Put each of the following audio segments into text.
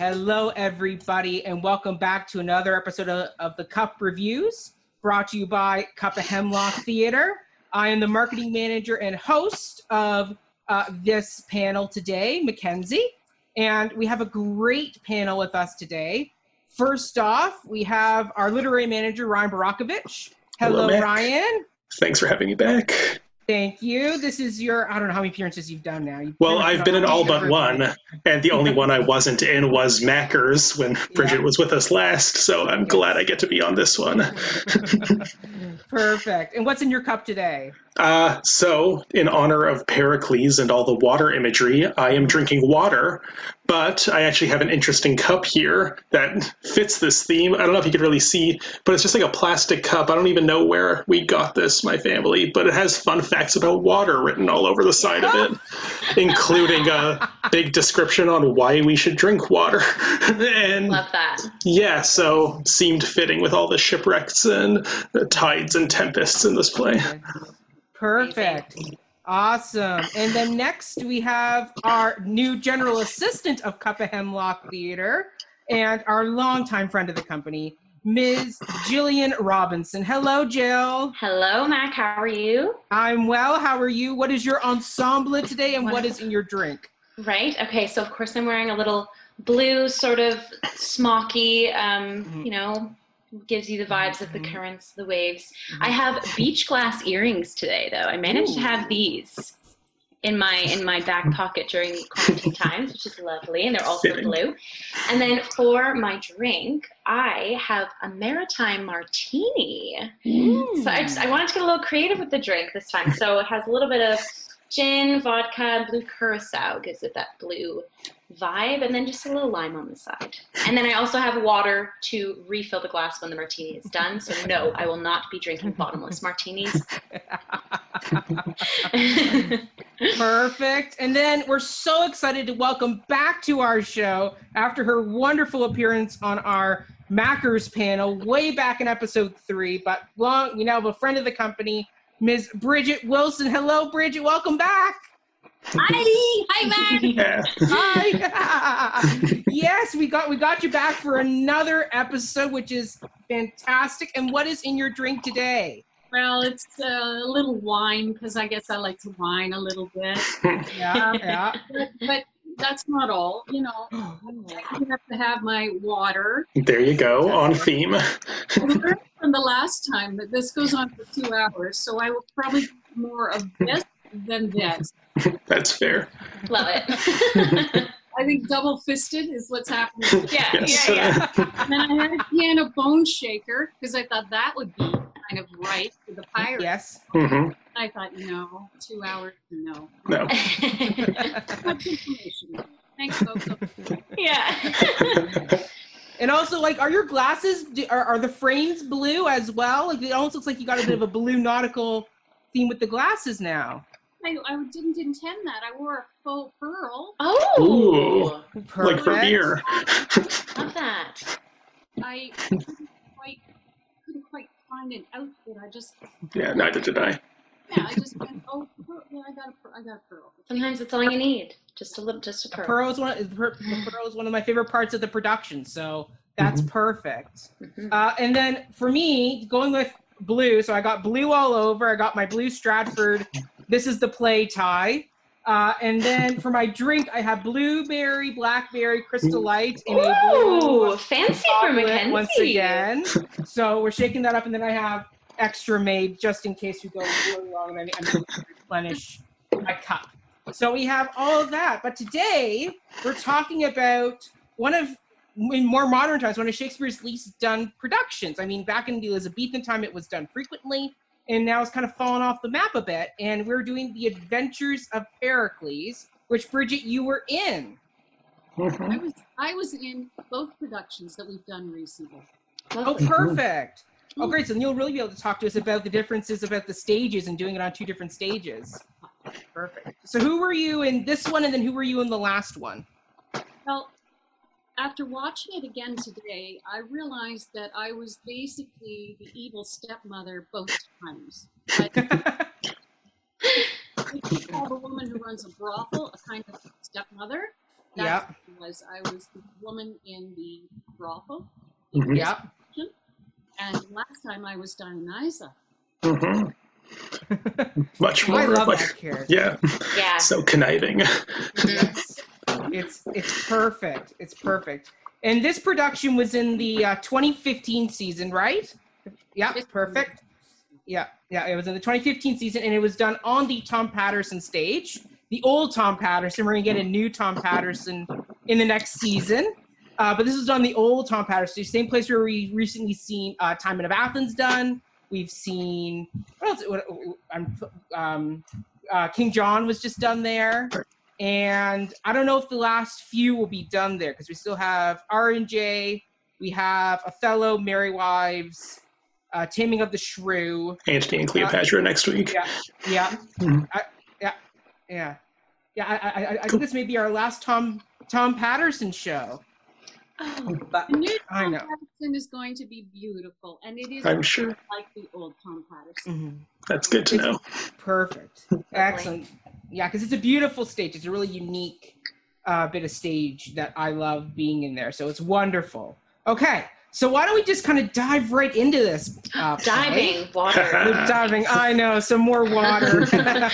Hello, everybody, and welcome back to another episode of, of the Cup Reviews, brought to you by Cup of Hemlock Theater. I am the marketing manager and host of uh, this panel today, Mackenzie, and we have a great panel with us today. First off, we have our literary manager, Ryan Barakovich. Hello, Hello, Ryan. Thanks for having me back. Thank you. This is your, I don't know how many appearances you've done now. You've Well, I've been in all but one, and the only one I wasn't in was Mackers when Brigit Yeah. was with us last, so I'm glad I get to be on this one. Perfect. And what's in your cup today? Uh, so, in honor of Pericles and all the water imagery, I am drinking water, but I actually have an interesting cup here that fits this theme. I don't know if you can really see, but it's just like a plastic cup. I don't even know where we got this, my family, but it has fun facts about water written all over the side of it, including a big description on why we should drink water. and Love that. yeah, so seemed fitting with all the shipwrecks and the tides and tempests in this play. Perfect. Awesome. And then next we have our new general assistant of Cup of Hemlock Theater and our longtime friend of the company, Ms. Jillian Robinson. Hello, Jill. Hello, Mac. How are you? I'm well. How are you? What is your ensemble today and what is in your drink? Right. Okay. So of course I'm wearing a little blue sort of smocky. Um, Mhm. You know, gives you the vibes of the Mhm. currents, the waves. I have beach glass earrings today, though. I managed to have these in my in my back pocket during quarantine times, which is lovely, and they're also Fitting. blue. And then for my drink, I have a maritime martini. So I just I wanted to get a little creative with the drink this time. So it has a little bit of gin, vodka, blue curacao gives it that blue vibe, and then just a little lime on the side. And then I also have water to refill the glass when the martini is done. So no, I will not be drinking bottomless martinis. Perfect. And then we're so excited to welcome back to our show after her wonderful appearance on our Mackers panel way back in episode three. But long, we now have a friend of the company, Ms. Brigit Wilson. Hello, Brigit. Welcome back. Hi, hi, Mac. Yeah. Hi. yes, we got we got you back for another episode, which is fantastic. And what is in your drink today? Well, it's a little wine because I guess I like to wine a little bit, Yeah, yeah. but, but that's not all. You know, I have to have my water. There you go, on theme. From the last time that this goes on for two hours, so I will probably do more of this than this. That's fair. Love it. I think double fisted is what's happening. yeah, Yes. yeah, yeah. And then I had a piano bone shaker because I thought that would be kind of right for the pirate. Yes. hmm I thought, no, two hours, no. No. Much information. Thanks, folks. yeah. And also, like, are your glasses do, are, are the frames blue as well? Like, it almost looks like you got a bit of a blue nautical theme with the glasses now. I, I didn't intend that. I wore a faux pearl. Oh, Like for Perfect. beer. love that. I couldn't quite, couldn't quite find an outfit. I just, Yeah, neither did I. yeah, I just went, oh, pearl. yeah, I got a, pearl. I got a pearl. Sometimes it's all you need. Just a little, just a The pearl. pearl is one. The pearl the pearl is one of my favorite parts of the production, so that's perfect. Mhm. Uh, and then for me, going with blue, so I got blue all over. I got my blue Stratford. This is the play tie. Uh, and then for my drink, I have blueberry, blackberry, crystal light in a blue Ooh, fancy for Mackenzie. once again. So we're shaking that up, and then I have extra made just in case we go really long and I need to replenish my cup. So we have all of that. But today we're talking about one of in more modern times one of Shakespeare's least done productions. I mean, back in the Elizabethan time, it was done frequently, and now it's kind of fallen off the map a bit. And we're doing the Adventures of Pericles, which Brigit, you were in. Mhm. I was, I was in both productions that we've done recently. Oh, Lovely. perfect. Oh, great. So you'll really be able to talk to us about the differences about the stages and doing it on two different stages. Perfect. So who were you in this one, and then who were you in the last one? Well, after watching it again today, I realized that I was basically the evil stepmother both times. But I call the woman who runs a brothel a kind of stepmother, That's Yep. was. I was the woman in the brothel, Mhm. Yep. and last time I was Dionysa. Mhm. Much more. I love like, that character. yeah, Yeah. so conniving. Yes. It's it's perfect. It's perfect. And this production was in the uh, 2015 season, right? Yeah, perfect. Yeah, yeah, it was in the 2015 season, and it was done on the Tom Patterson stage, the old Tom Patterson. We're gonna get a new Tom Patterson in the next season, uh, but this was on the old Tom Patterson, same place where we recently seen uh, Timon of Athens done. We've seen what else? What, I'm, um, uh, King John was just done there, and I don't know if the last few will be done there because we still have R and J. We have Othello, Merry Wives, uh, Taming of the Shrew. Antony and Cleopatra next week. Yeah, yeah, Mhm. I, yeah, yeah, yeah. I, I, I, I think this may be our last Tom Tom Patterson show. Oh, But The new I Tom know. Patterson is going to be beautiful, and it is I'm sure. like the old Tom Patterson. mhm, That's good to know. perfect, excellent. Yeah, because it's a beautiful stage. It's a really unique uh, bit of stage that I love being in there. So it's wonderful. Okay, so why don't we just kind of dive right into this? Uh, diving, water. We're diving. I know some more water.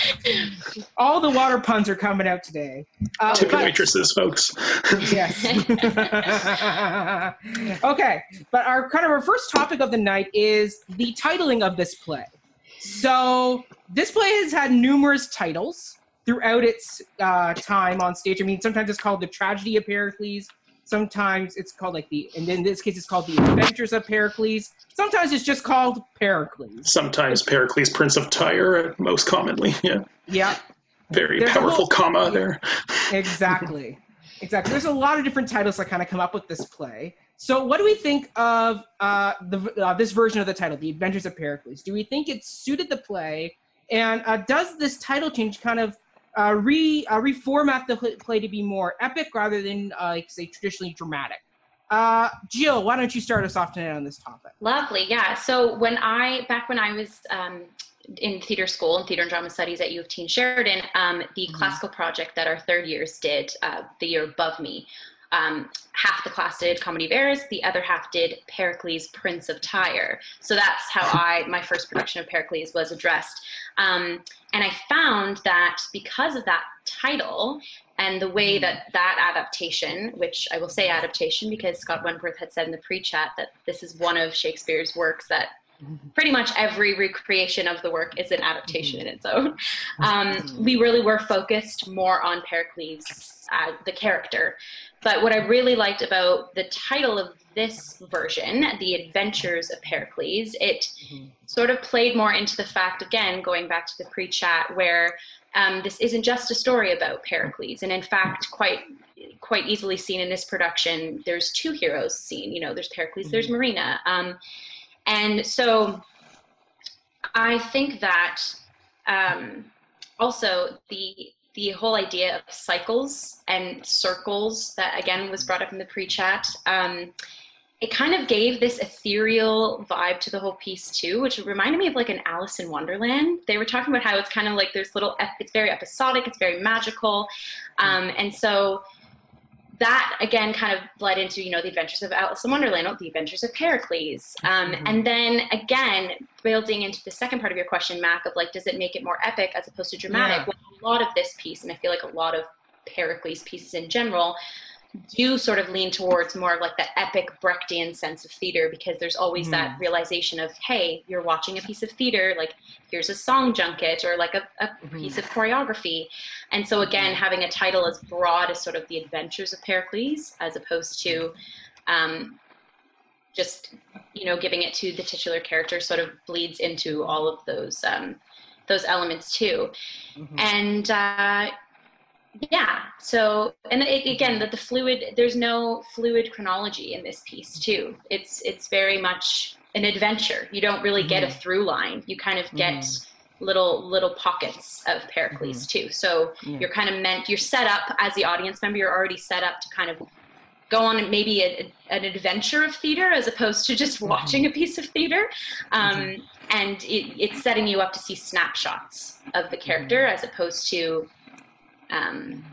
All the water puns are coming out today. Uh, Tipping but- waitresses, folks. Yes. okay, but our kind of our first topic of the night is the titling of this play. So this play has had numerous titles throughout its uh, time on stage. I mean, sometimes it's called the Tragedy of Pericles. Sometimes it's called like the, and in this case, it's called the Adventures of Pericles. Sometimes it's just called Pericles. Sometimes Pericles, Prince of Tyre, most commonly. Yeah, Yeah, very There's powerful whole- comma there. exactly exactly there's a lot of different titles that kind of come up with this play so what do we think of uh, the, uh, this version of the title the adventures of pericles do we think it suited the play and uh, does this title change kind of uh, re uh, reformat the play to be more epic rather than uh, like say traditionally dramatic uh, jill why don't you start us off tonight on this topic Lovely, yeah. So when I back when I was um, in theater school and theater and drama studies at U of T in Sheridan, um, the Mhm. classical project that our third years did uh, the year above me. Um, half the class did Comedy of Errors, the other half did Pericles, Prince of Tyre. So that's how I my first production of Pericles was addressed. Um, and I found that because of that title and the way that that adaptation, which I will say adaptation because Scott Wentworth had said in the pre-chat that this is one of Shakespeare's works that pretty much every recreation of the work is an adaptation in its own. Um, we really were focused more on Pericles, uh, the character. But what I really liked about the title of this version, The Adventures of Pericles, it Mhm. sort of played more into the fact, again, going back to the pre chat, where um, this isn't just a story about Pericles. And in fact, quite quite easily seen in this production, there's two heroes seen. You know, there's Pericles, there's Marina. Um, and so I think that um, also the the whole idea of cycles and circles that again was brought up in the pre-chat. Um, it kind of gave this ethereal vibe to the whole piece too, which reminded me of like an Alice in Wonderland. They were talking about how it's kind of like there's little, it's very episodic, it's very magical, um, and so that again kind of bled into you know the adventures of alice in wonderland the adventures of pericles um, Mhm. and then again building into the second part of your question mac of like does it make it more epic as opposed to dramatic Yeah. well, a lot of this piece and i feel like a lot of pericles pieces in general do sort of lean towards more of like the epic brechtian sense of theater because there's always that realization of hey you're watching a piece of theater like here's a song junket or like a, a Mhm. piece of choreography and so again, having a title as broad as sort of the Adventures of Pericles, as opposed to um, just you know giving it to the titular character, sort of bleeds into all of those um, those elements too. Mhm. And uh, yeah, so and it, again, that the fluid there's no fluid chronology in this piece too. It's it's very much an adventure. You don't really get a mm-hmm. through line. You kind of get mm-hmm. little little pockets of Pericles mm-hmm. too. So Yeah. you're kind of meant you're set up as the audience member. You're already set up to kind of go on maybe a, an adventure of theater as opposed to just watching a piece of theater. Um, And it, it's setting you up to see snapshots of the character as opposed to um,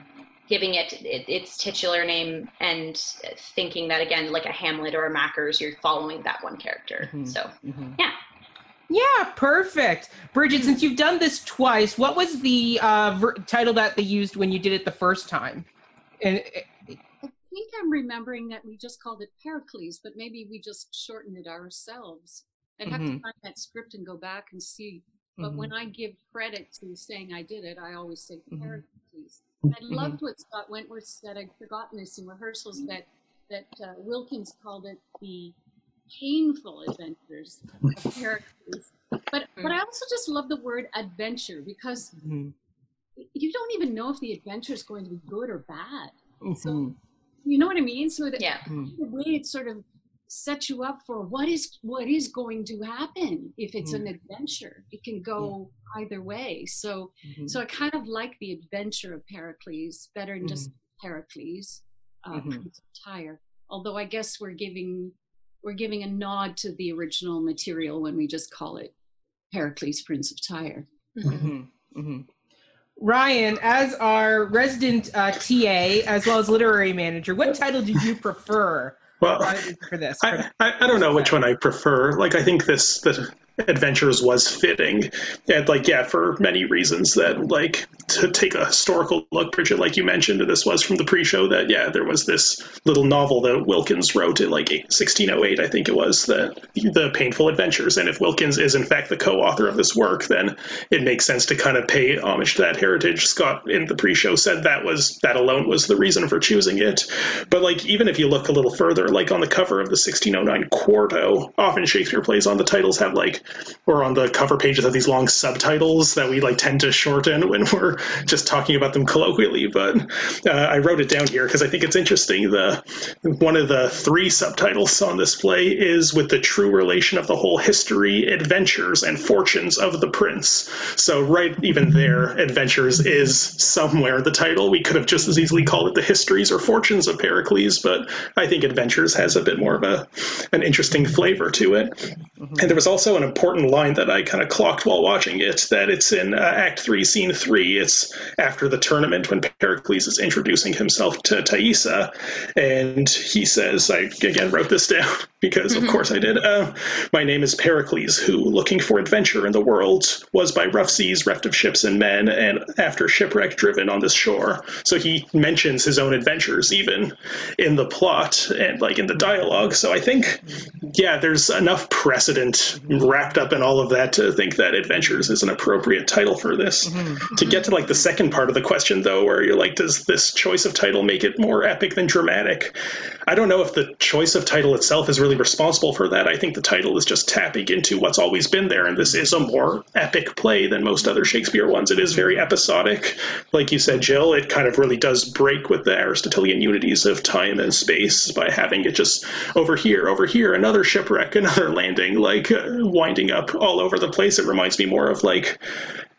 giving it, it, its titular name and thinking that again, like a Hamlet or a Macker's, you're following that one character. Mhm. So Mhm. yeah. Yeah, perfect. Brigit, since you've done this twice, what was the uh, ver- title that they used when you did it the first time? And I think I'm remembering that we just called it Pericles, but maybe we just shortened it ourselves. I'd have Mhm. to find that script and go back and see. But Mhm. when I give credit to saying I did it, I always say Mhm. Pericles. I Mhm. loved what Scott Wentworth said. I'd forgotten this in rehearsals that that uh, Wilkins called it the painful adventures of Pericles. But but I also just love the word adventure because Mhm. you don't even know if the adventure is going to be good or bad. Mhm. You know what I mean? So that Yeah. The way it sort of sets you up for what is what is going to happen if it's an adventure. It can go either way. So Mhm. so I kind of like the adventure of Pericles better than just Pericles, uh, Mhm. Prince of Tyre. Although I guess we're giving we're giving a nod to the original material when we just call it Pericles, Prince of Tyre. Mhm. Mhm. Ryan, as our resident uh, TA as well as literary manager, what title do you prefer Well, for this? For I, I, I don't know which one I prefer. Like, I think this the Adventures was fitting, and like, yeah, for many reasons. That like to take a historical look, Brigit, like you mentioned, this was from the pre-show. That yeah, there was this little novel that Wilkins wrote in like 1608, I think it was, that the Painful Adventures. And if Wilkins is in fact the co-author of this work, then it makes sense to kind of pay homage to that heritage. Scott in the pre-show said that was that alone was the reason for choosing it. But like, even if you look a little further, like on the cover of the 1609 Quarto, often Shakespeare plays on the titles have like, or on the cover pages of these long subtitles that we like tend to shorten when we're just talking about them colloquially. But uh, I wrote it down here because I think it's interesting. The one of the three subtitles on this play is with the true relation of the whole history, adventures, and fortunes of the prince. So right even there, adventures is somewhere the title. We could have just as easily called it the histories or fortunes of Pericles, but I think adventures has a bit more of a an interesting flavor to it. And there was also an important line that I kind of clocked while watching it that it's in uh, Act 3, Scene 3. It's after the tournament when Pericles is introducing himself to Thaisa. And he says, I again wrote this down because, of course, I did. Uh, My name is Pericles, who, looking for adventure in the world, was by rough seas reft of ships and men, and after shipwreck driven on this shore. So he mentions his own adventures even in the plot and like in the dialogue. So I think, yeah, there's enough precedent wrapped up in all of that to think that Adventures is an appropriate title for this. Mm-hmm, mm-hmm. To get to like the second part of the question, though, where you're like, does this choice of title make it more epic than dramatic? I don't know if the choice of title itself is really responsible for that. I think the title is just tapping into what's always been there, and this is a more epic play than most other Shakespeare ones. It is very episodic. Like you said, Jill, it kind of really does break with the Aristotelian unities of time and space by having it just over here, over here, another shipwreck, another landing, like uh, winding up all over the place. It reminds me more of like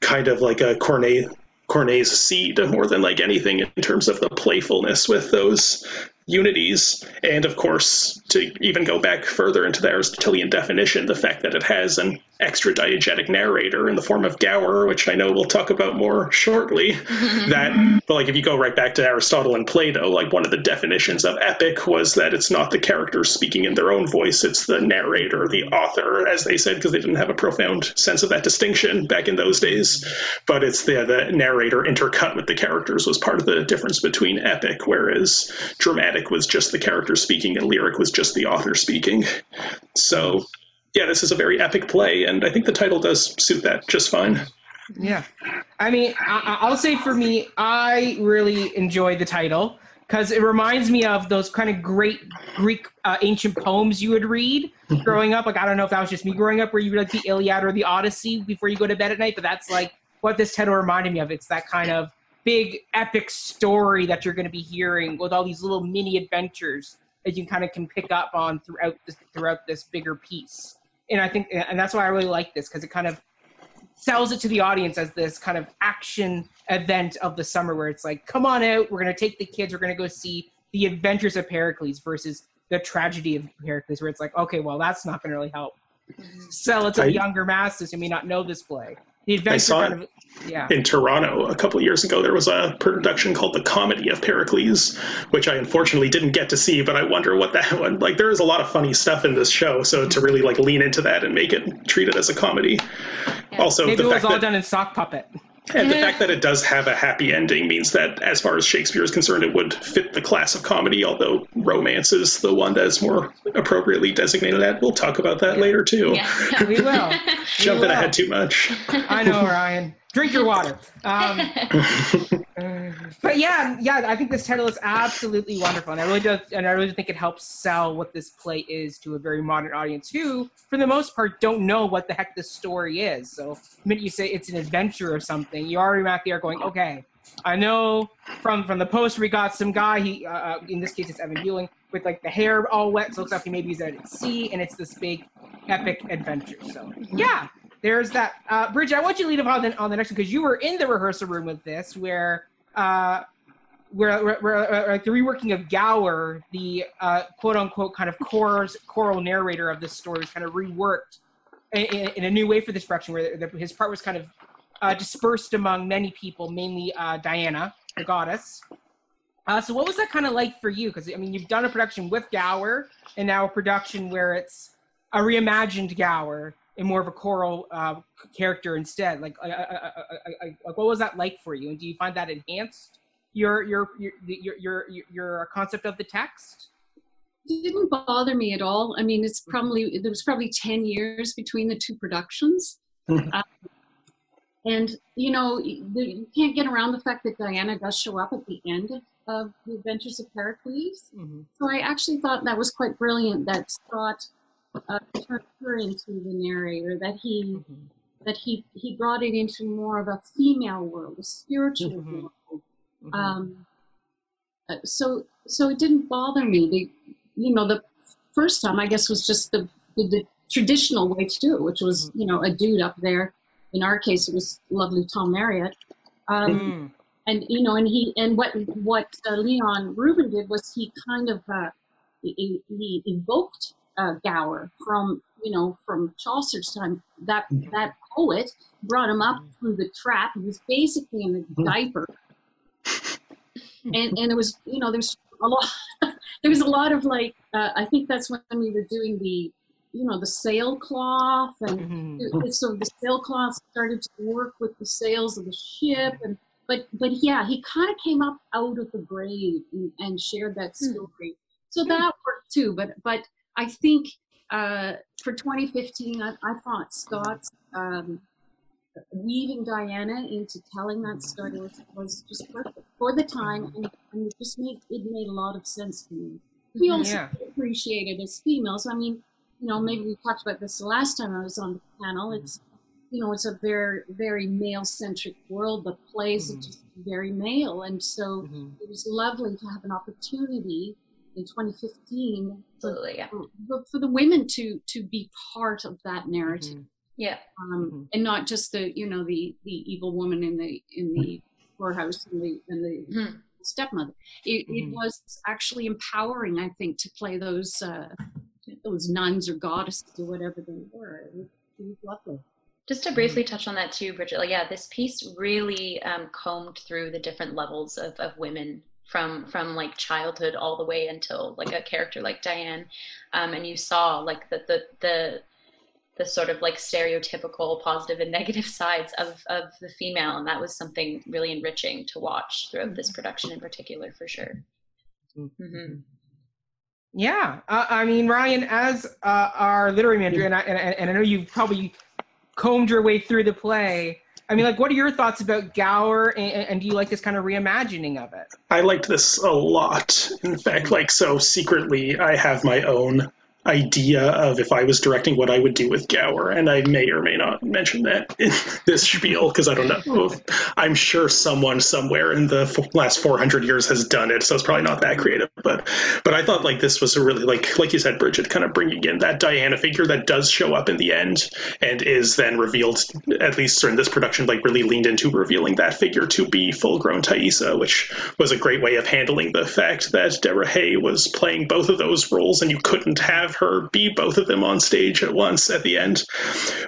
kind of like a Corneille Corneille's Cid more than like anything in terms of the playfulness with those unities. And of course, to even go back further into the Aristotelian definition, the fact that it has an extra diegetic narrator in the form of Gower, which I know we'll talk about more shortly. that, but like if you go right back to Aristotle and Plato, like one of the definitions of epic was that it's not the characters speaking in their own voice, it's the narrator, the author, as they said, because they didn't have a profound sense of that distinction back in those days. But it's the, the narrator intercut with the characters was part of the difference between epic, whereas dramatic was just the character speaking and lyric was just the author speaking. So, yeah, this is a very epic play, and I think the title does suit that just fine. Yeah. I mean, I, I'll say for me, I really enjoy the title because it reminds me of those kind of great Greek uh, ancient poems you would read growing up. Like, I don't know if that was just me growing up, where you read like the Iliad or the Odyssey before you go to bed at night, but that's like what this title reminded me of. It's that kind of big epic story that you're going to be hearing with all these little mini adventures that you kind of can pick up on throughout this throughout this bigger piece. And I think, and that's why I really like this because it kind of sells it to the audience as this kind of action event of the summer where it's like, come on out, we're going to take the kids, we're going to go see the adventures of Pericles versus the tragedy of Pericles, where it's like, okay, well, that's not going to really help. Mm-hmm. Sell it to I- the younger masses who may not know this play. The adventure saw kind it. of yeah. in Toronto a couple of years ago. There was a production called The Comedy of Pericles, which I unfortunately didn't get to see, but I wonder what that one like. There is a lot of funny stuff in this show, so to really like lean into that and make it treat it as a comedy. Also, Maybe the it was all that done in sock puppet. And the fact that it does have a happy ending means that, as far as Shakespeare is concerned, it would fit the class of comedy. Although romance is the one that is more appropriately designated. At we'll talk about that later too. Yeah. We will. Jumping will. ahead too much. I know, Ryan. Drink your water. Um, but yeah, yeah, I think this title is absolutely wonderful, and I really do, and I really think it helps sell what this play is to a very modern audience who, for the most part, don't know what the heck this story is. So, the minute you say it's an adventure or something, you already back there going, okay, I know from from the poster we got some guy. He, uh, uh, in this case, it's Evan Buliung with like the hair all wet, so it looks like he maybe he's at sea, and it's this big, epic adventure. So, yeah, there's that. Uh, Brigit, I want you to lead off on the, on the next one because you were in the rehearsal room with this, where uh, where, where, where like the reworking of Gower, the uh, quote unquote kind of chorus, choral narrator of this story, was kind of reworked in, in, in a new way for this production, where the, his part was kind of uh, dispersed among many people, mainly uh, Diana, the goddess. Uh, so, what was that kind of like for you? Because I mean, you've done a production with Gower, and now a production where it's a reimagined Gower and more of a choral uh, character instead. Like, I, I, I, I, like, what was that like for you? And do you find that enhanced your your your your your, your concept of the text? It didn't bother me at all. I mean, it's probably there was probably ten years between the two productions, um, and you know you can't get around the fact that Diana does show up at the end of the Adventures of Pericles. Mm-hmm. So I actually thought that was quite brilliant that Scott uh, turned her into the narrator. That he Mm-hmm. that he he brought it into more of a female world, a spiritual Mhm. world. Mm-hmm. Um, uh, so so it didn't bother me. The you know the first time I guess was just the the, the traditional way to do it, which was Mm-hmm. you know a dude up there. In our case, it was lovely Tom Marriott. Um, Mm. and you know, and he and what what uh, Leon Rubin did was he kind of uh, he, he evoked uh, Gower from you know from Chaucer's time. That that poet brought him up through the trap. He was basically in a diaper, and and there was you know there's a lot there was a lot of like uh, I think that's when we were doing the you know the sailcloth and Mhm. so the sailcloth started to work with the sails of the ship and but but yeah he kind of came up out of the grave and, and shared that Hmm. story so that worked too but but i think uh, for 2015 i, I thought scott's um, weaving diana into telling that story was, was just perfect for the time and, and it just made it made a lot of sense to me we also Yeah. appreciate it as females i mean you know, maybe we talked about this the last time I was on the panel. It's, you know, it's a very, very male centric world. The plays are Mhm. just very male. And so Mhm. it was lovely to have an opportunity in 2015 for, yeah. for, for the women to, to be part of that narrative. Mhm. Yeah. Um, Mhm. and not just the, you know, the, the evil woman in the, in the poorhouse and the, and the Mhm. stepmother. It, it was actually empowering, I think, to play those, uh, those nuns or goddesses or whatever they were. It was, it was lovely. Just to briefly touch on that too, Brigit. Like, yeah, this piece really um, combed through the different levels of, of women from from like childhood all the way until like a character like Diane, um, and you saw like the the the the sort of like stereotypical positive and negative sides of of the female, and that was something really enriching to watch throughout this production in particular, for sure. hmm Yeah, uh, I mean, Ryan, as uh, our literary manager, and I, and, and I know you've probably combed your way through the play. I mean, like, what are your thoughts about Gower, and, and do you like this kind of reimagining of it? I liked this a lot. In fact, like so secretly, I have my own idea of if I was directing what I would do with Gower, and I may or may not mention that in this spiel because I don't know. I'm sure someone somewhere in the f- last 400 years has done it, so it's probably not that creative. but but I thought like this was a really like like you said, Brigit, kind of bringing in that Diana figure that does show up in the end and is then revealed at least in this production, like really leaned into revealing that figure to be full grown Thaisa, which was a great way of handling the fact that Deborah Hay was playing both of those roles and you couldn't have her be both of them on stage at once at the end.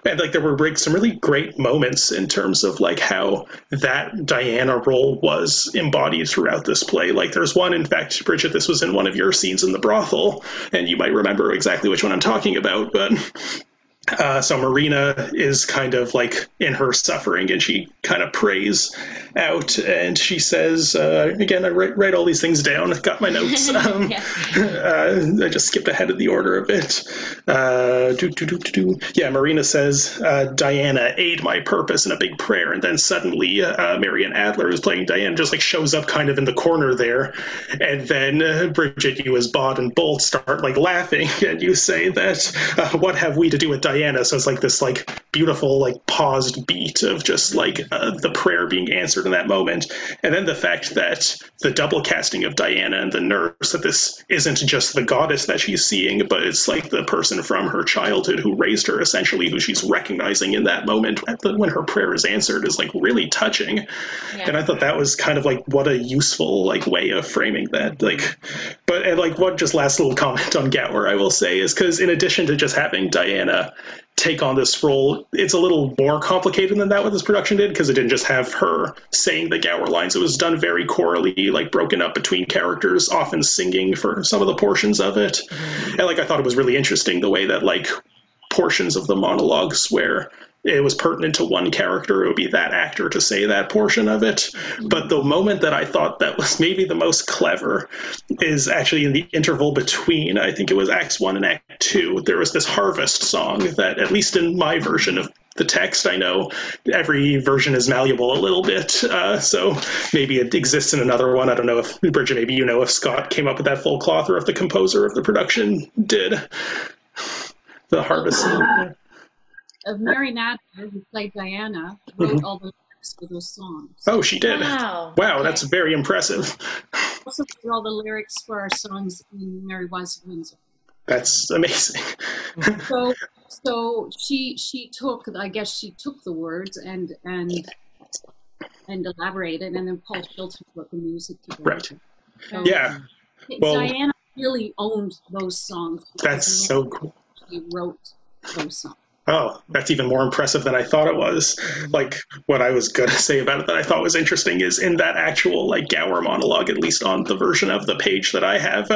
And like there were some really great moments in terms of like how that Diana role was embodied throughout this play. Like there's one, in fact, Brigit, this was in one of your scenes in the brothel, and you might remember exactly which one I'm talking about, but uh, so Marina is kind of like in her suffering, and she kind of prays out, and she says, uh, "Again, I write, write, all these things down. I've got my notes. Um, uh, I just skipped ahead of the order a bit. Uh, do, do, do, do, Yeah, Marina says, uh, "Diana, aid my purpose" in a big prayer, and then suddenly uh, Marion Adler, is playing Diana, just like shows up kind of in the corner there, and then Brigit, you as Bawd and Bolt start like laughing, and you say that, "What have we to do with Diana?" Diana. So it's like this like beautiful like paused beat of just like uh, the prayer being answered in that moment, and then the fact that the double casting of Diana and the nurse that this isn't just the goddess that she's seeing, but it's like the person from her childhood who raised her essentially, who she's recognizing in that moment when her prayer is answered is like really touching. Yeah. And I thought that was kind of like what a useful like way of framing that. Like, but and like one just last little comment on Gower I will say is because in addition to just having Diana take on this role. It's a little more complicated than that what this production did because it didn't just have her saying the Gower lines. It was done very chorally, like broken up between characters, often singing for some of the portions of it. Mm-hmm. And like I thought it was really interesting the way that like portions of the monologues where it was pertinent to one character, it would be that actor to say that portion of it. But the moment that I thought that was maybe the most clever is actually in the interval between, I think it was Act 1 and Act 2. There was this harvest song that, at least in my version of the text. I know every version is malleable a little bit, uh, so maybe it exists in another one. I don't know if Brigit, maybe you know if Scott came up with that full cloth or if the composer of the production did the harvest. Of Marion Adler, who played Diana, wrote mm-hmm. all the lyrics for those songs. Oh, she did. Wow, wow okay. that's very impressive. Also, wrote all the lyrics for our songs in Merry Wives of Windsor. That's amazing. so, so she she took, I guess she took the words and and and elaborated, and then Paul Shilton put the music together. Right. So, yeah. Well, Diana really owned those songs. That's so cool. She wrote those songs. Oh, that's even more impressive than I thought it was. Like what I was gonna say about it that I thought was interesting is in that actual like Gower monologue, at least on the version of the page that I have,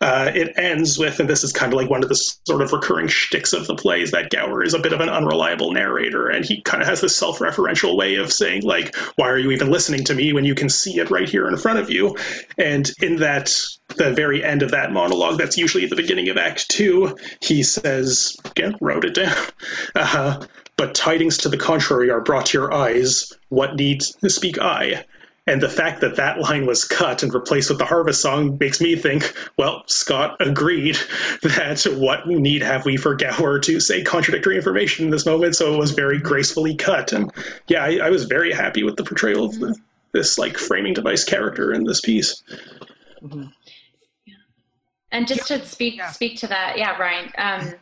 uh, it ends with, and this is kind of like one of the sort of recurring shticks of the plays, that Gower is a bit of an unreliable narrator, and he kind of has this self-referential way of saying, like, "Why are you even listening to me when you can see it right here in front of you?" And in that, the very end of that monologue, that's usually the beginning of Act Two, he says, again, wrote it down. Uh, but tidings to the contrary are brought to your eyes. What needs to speak I? And the fact that that line was cut and replaced with the Harvest song makes me think, well, Scott agreed that what need have we for Gower to say contradictory information in this moment, so it was very gracefully cut. And yeah, I, I was very happy with the portrayal of the, this like framing device character in this piece. Mm-hmm. Yeah. And just to speak yeah. speak to that, yeah, Ryan. Um,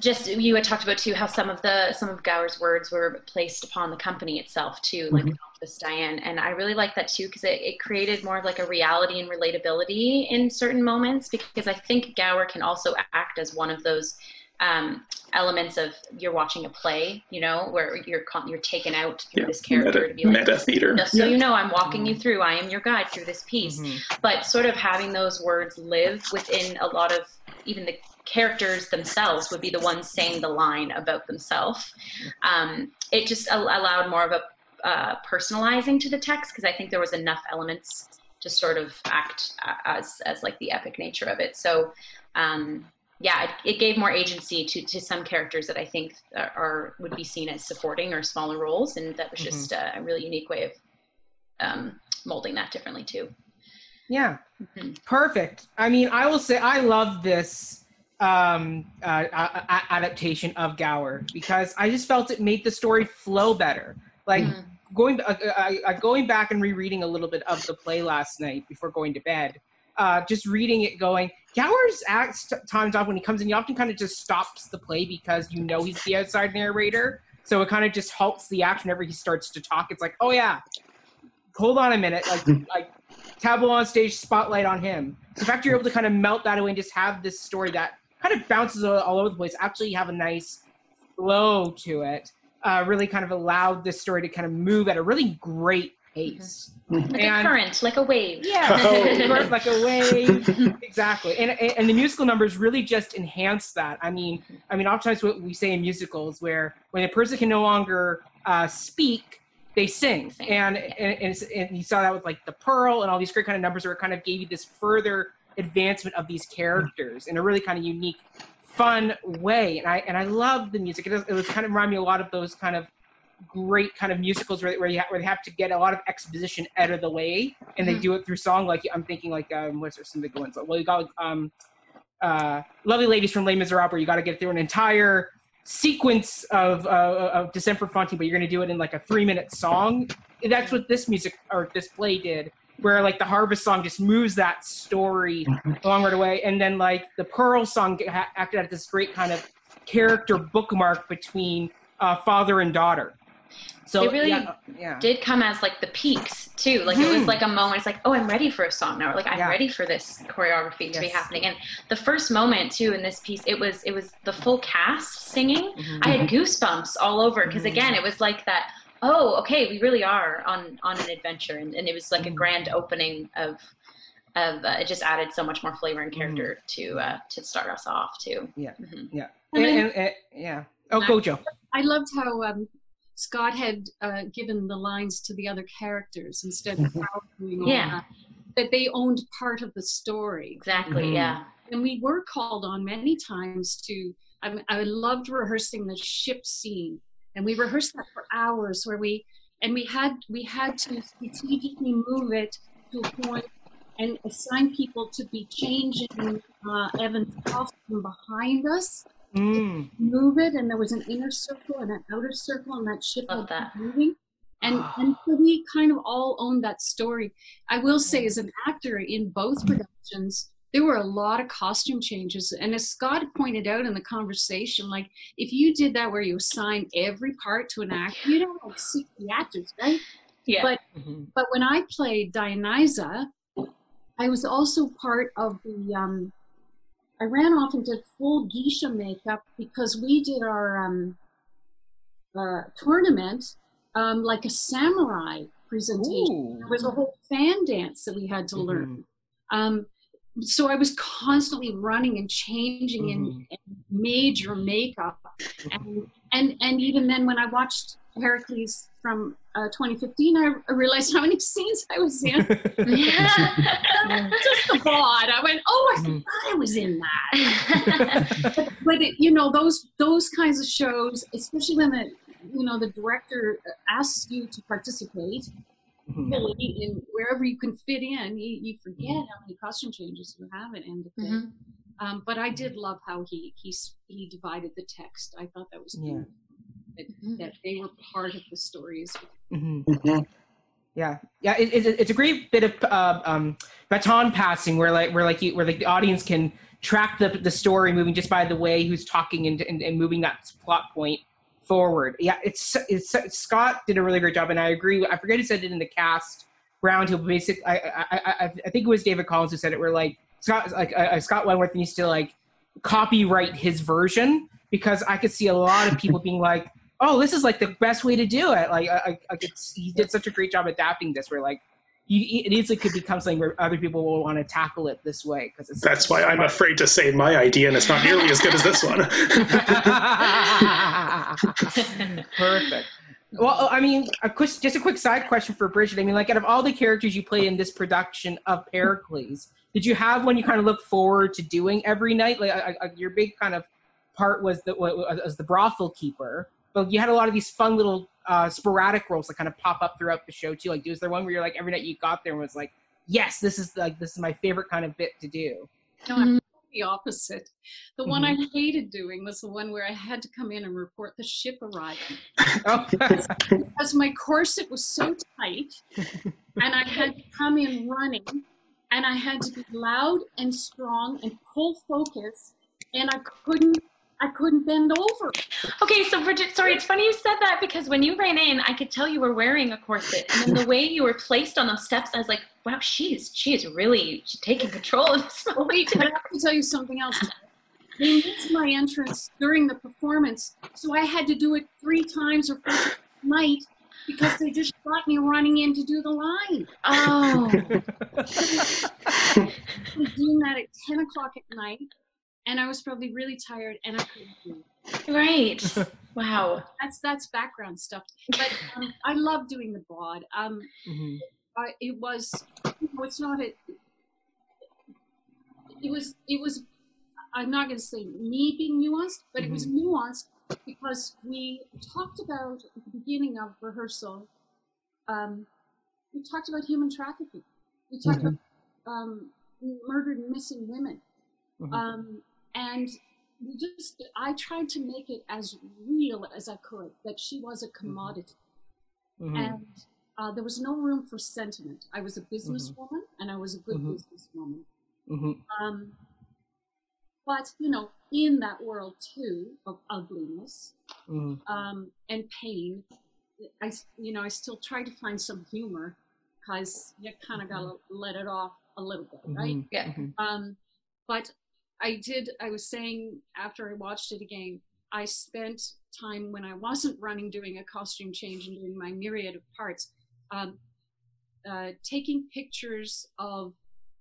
just you had talked about too how some of the some of Gower's words were placed upon the company itself too, like mm-hmm. Diane, and I really like that too because it, it created more of like a reality and relatability in certain moments. Because I think Gower can also act as one of those um, elements of you're watching a play, you know, where you're you're taken out through yeah, this character meta, to be like meta theater. Just so yeah. you know, I'm walking mm-hmm. you through. I am your guide through this piece. Mm-hmm. But sort of having those words live within a lot of even the characters themselves would be the ones saying the line about themselves. Um, it just allowed more of a uh, personalizing to the text because I think there was enough elements to sort of act as as like the epic nature of it. So um, yeah, it, it, gave more agency to to some characters that I think are, are would be seen as supporting or smaller roles, and that was mm-hmm. just mm-hmm. a really unique way of um, molding that differently too. Yeah, mm-hmm. perfect. I mean, I will say I love this um, uh, adaptation of Gower because I just felt it made the story flow better. Like mm-hmm going uh, I, I, going back and rereading a little bit of the play last night before going to bed uh, just reading it, going, Gower's acts times off when he comes in, he often kind of just stops the play because you know he's the outside narrator. So it kind of just halts the action whenever he starts to talk. It's like, oh yeah, hold on a minute, like like tableau on stage, spotlight on him. So the fact you're able to kind of melt that away and just have this story that kind of bounces all over the place, actually have a nice flow to it, uh, really kind of allowed this story to kind of move at a really great pace. Like And- a current, like a wave. Yeah, Oh. burnt like a wave. exactly, and and the musical numbers really just enhance that. I mean, I mean, oftentimes what we say in musicals, where when a person can no longer uh, speak, they sing, Sing, and, yeah. and and, and you saw that with like the Pearl and all these great kind of numbers, where it kind of gave you this further advancement of these characters in a really kind of unique, fun way. And I and I love the music. It, was, it was kind of remind me a lot of those kind of great kind of musicals where, where, you ha- where they have to get a lot of exposition out of the way and they Mhm. do it through song like i'm thinking like um what's there some big ones well you got um uh lovely ladies from les miserables where you got to get through an entire sequence of uh of descent for Fantine but you're going to do it in like a three minute song that's what this music or this play did where like the harvest song just moves that story along right away and then like the pearl song ha- acted as this great kind of character bookmark between uh, father and daughter so They really yeah, yeah. Did come as like the peaks too. Like it was Mhm. like a moment. It's like, oh, I'm ready for a song now. Or like I'm Yeah. ready for this choreography to be happening. And the first moment too in this piece, it was it was the full cast singing. Mhm. I had goosebumps all over because Mhm. again, it was like that. Oh, okay, we really are on on an adventure, and, and it was like a Mhm. grand opening of of uh, it just added so much more flavor and character to uh, to start us off too. Yeah. Mhm. and, And and, and- yeah oh go joe I loved how um, Scott had uh, given the lines to the other characters instead of Gower doing all Yeah. that, that they owned part of the story. Exactly. Mhm. Yeah. And we were called on many times to, I, I loved rehearsing the ship scene. And we rehearsed that for hours where we, and we had, we had to strategically move it to a point and assign people to be changing uh, Evan's costume behind us Mm. move it and there was an inner circle and an outer circle and that ship Love had that. moving and and so we kind of all owned that story i will say as an actor in both productions there were a lot of costume changes and as scott pointed out in the conversation like if you did that where you assign every part to an actor you'd have like 60 actors right Yeah. But- Mhm. but when I played Dionysa, I was also part of the. Um, I ran off and did full geisha makeup because we did our um, uh, tournament um, like a samurai presentation. Ooh. There was a whole fan dance that we had to learn. Um, so I was constantly running and changing and, Mhm. and major makeup, and and and even then when I watched Pericles from uh, 2015, I, I realized how many scenes I was in. yeah. Just the Bawd. I went, oh, I Mhm. forgot I was in that. But it, you know, those those kinds of shows, especially when the you know the director asks you to participate. Fully in wherever you can fit in, you, you forget how many costume changes you have at end of day. Mhm. Um, but I did love how he he he divided the text. I thought that was Yeah. cool. That, that they were part of the stories. Mhm. Mhm. Yeah, yeah, it, it, it's a great bit of uh, um, baton passing where like where like you, where like the audience can track the the story moving just by the way who's talking and, and, and moving that plot point forward. Yeah, it's, it's Scott did a really great job, and I agree. I forget who said it in the cast roundtable. Basic, I I, I I think it was David Collins who said it. Where like Scott like uh, Scott Wentworth needs to like copyright his version because I could see a lot of people being like, "Oh, this is like the best way to do it." Like, I, I, he did such a great job adapting this. Where like, you, it easily could become something where other people will want to tackle it this way because it's. That's why I'm afraid to say my idea, and it's not nearly as good as this one. Perfect. Well, I mean, a quick, just a quick side question for Brigit. I mean, like, out of all the characters you play in this production of Pericles, did you have one you kind of look forward to doing every night? Like, I, I, your big kind of part was the was the brothel keeper, but you had a lot of these fun little uh, sporadic roles that kind of pop up throughout the show too. Like, was there one where you're like every night you got there and was like, yes, this is like this is my favorite kind of bit to do. No, I'm the opposite. The one I hated doing was the one where I had to come in and report the ship arriving Oh, because my corset was so tight, and I had to come in running. and I had to be loud and strong and pull focus, and I couldn't. I couldn't bend over. Okay, so Brigit, sorry, it's funny you said that because when you ran in, I could tell you were wearing a corset, and then the way you were placed on those steps, I was like, "Wow, she's she is really she's taking control of this but I have to tell you something else. They missed my entrance during the performance, so I had to do it three times or four times a night because they just got me running in to do the line. Oh, I was doing that at 10 o'clock at night, and I was probably really tired, and I couldn't do right. Wow. That's that's background stuff. But um, I love doing the Bawd. Um, Mhm. I, it was you know, it's not a it was it was i'm not going to say me being nuanced but it was nuanced because we talked about at the beginning of rehearsal um, we talked about human trafficking we talked about um, murdered and missing women Mhm. um, and we just i tried to make it as real as i could that she was a commodity Mhm. and uh, there was no room for sentiment. I was a businesswoman, and I was a good Mhm. businesswoman. Mhm. Um, but you know, in that world too of ugliness Mhm. um, and pain, i you know I still try to find some humor because you kind of gotta let it off a little bit, right? Yeah. Um, but I did. I was saying after I watched it again, I spent time when I wasn't running, doing a costume change and doing my myriad of parts, um, uh, taking pictures of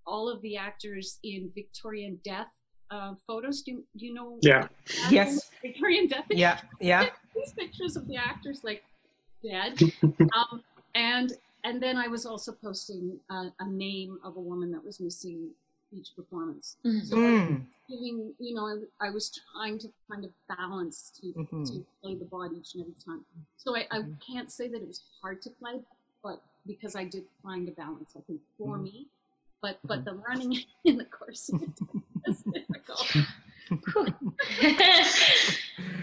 all of the actors in Victorian death uh, photos. Do, you- do you know? Yeah. Yes. Victorian death. Yeah. Yeah. These pictures of the actors like dead, um, and and then I was also posting a, a name of a woman that was missing each performance. Mhm. So Mm. giving, you know, I, I was trying to kind of balance to Mhm. to play the body each and every time. So I, I Mhm. can't say that it was hard to play, but because I did find a balance, I think for Mhm. me. But but Mhm. the running in the corset is difficult.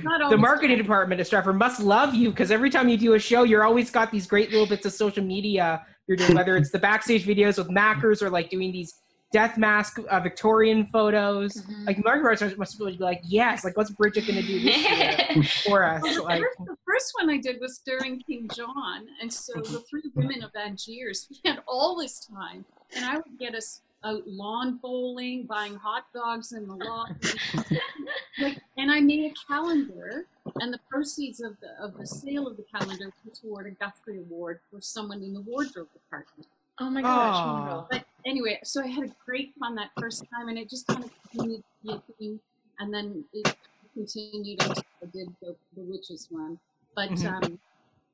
Not the marketing fun. department at Stratford must love you because every time you do a show, you're always got these great little bits of social media you're doing, whether it's the backstage videos with Mackers or like doing these death mask uh, Victorian photos. Mhm. Like marketing department must be like, yes, like what's Brigit gonna do this for us? Well, the, Like, first, the first one I did was during King John, and so the three women of Angiers, we had all this time, and I would get us out lawn bowling, buying hot dogs in the lawn, like, and I made a calendar, and the proceeds of the of the sale of the calendar went toward a Guthrie Award for someone in the wardrobe department. Oh my gosh. Aw. But anyway, so I had a great fun that first time, and it just kind of continued to be a thing, and then it continued until I did the, the witches one. But Mhm. um,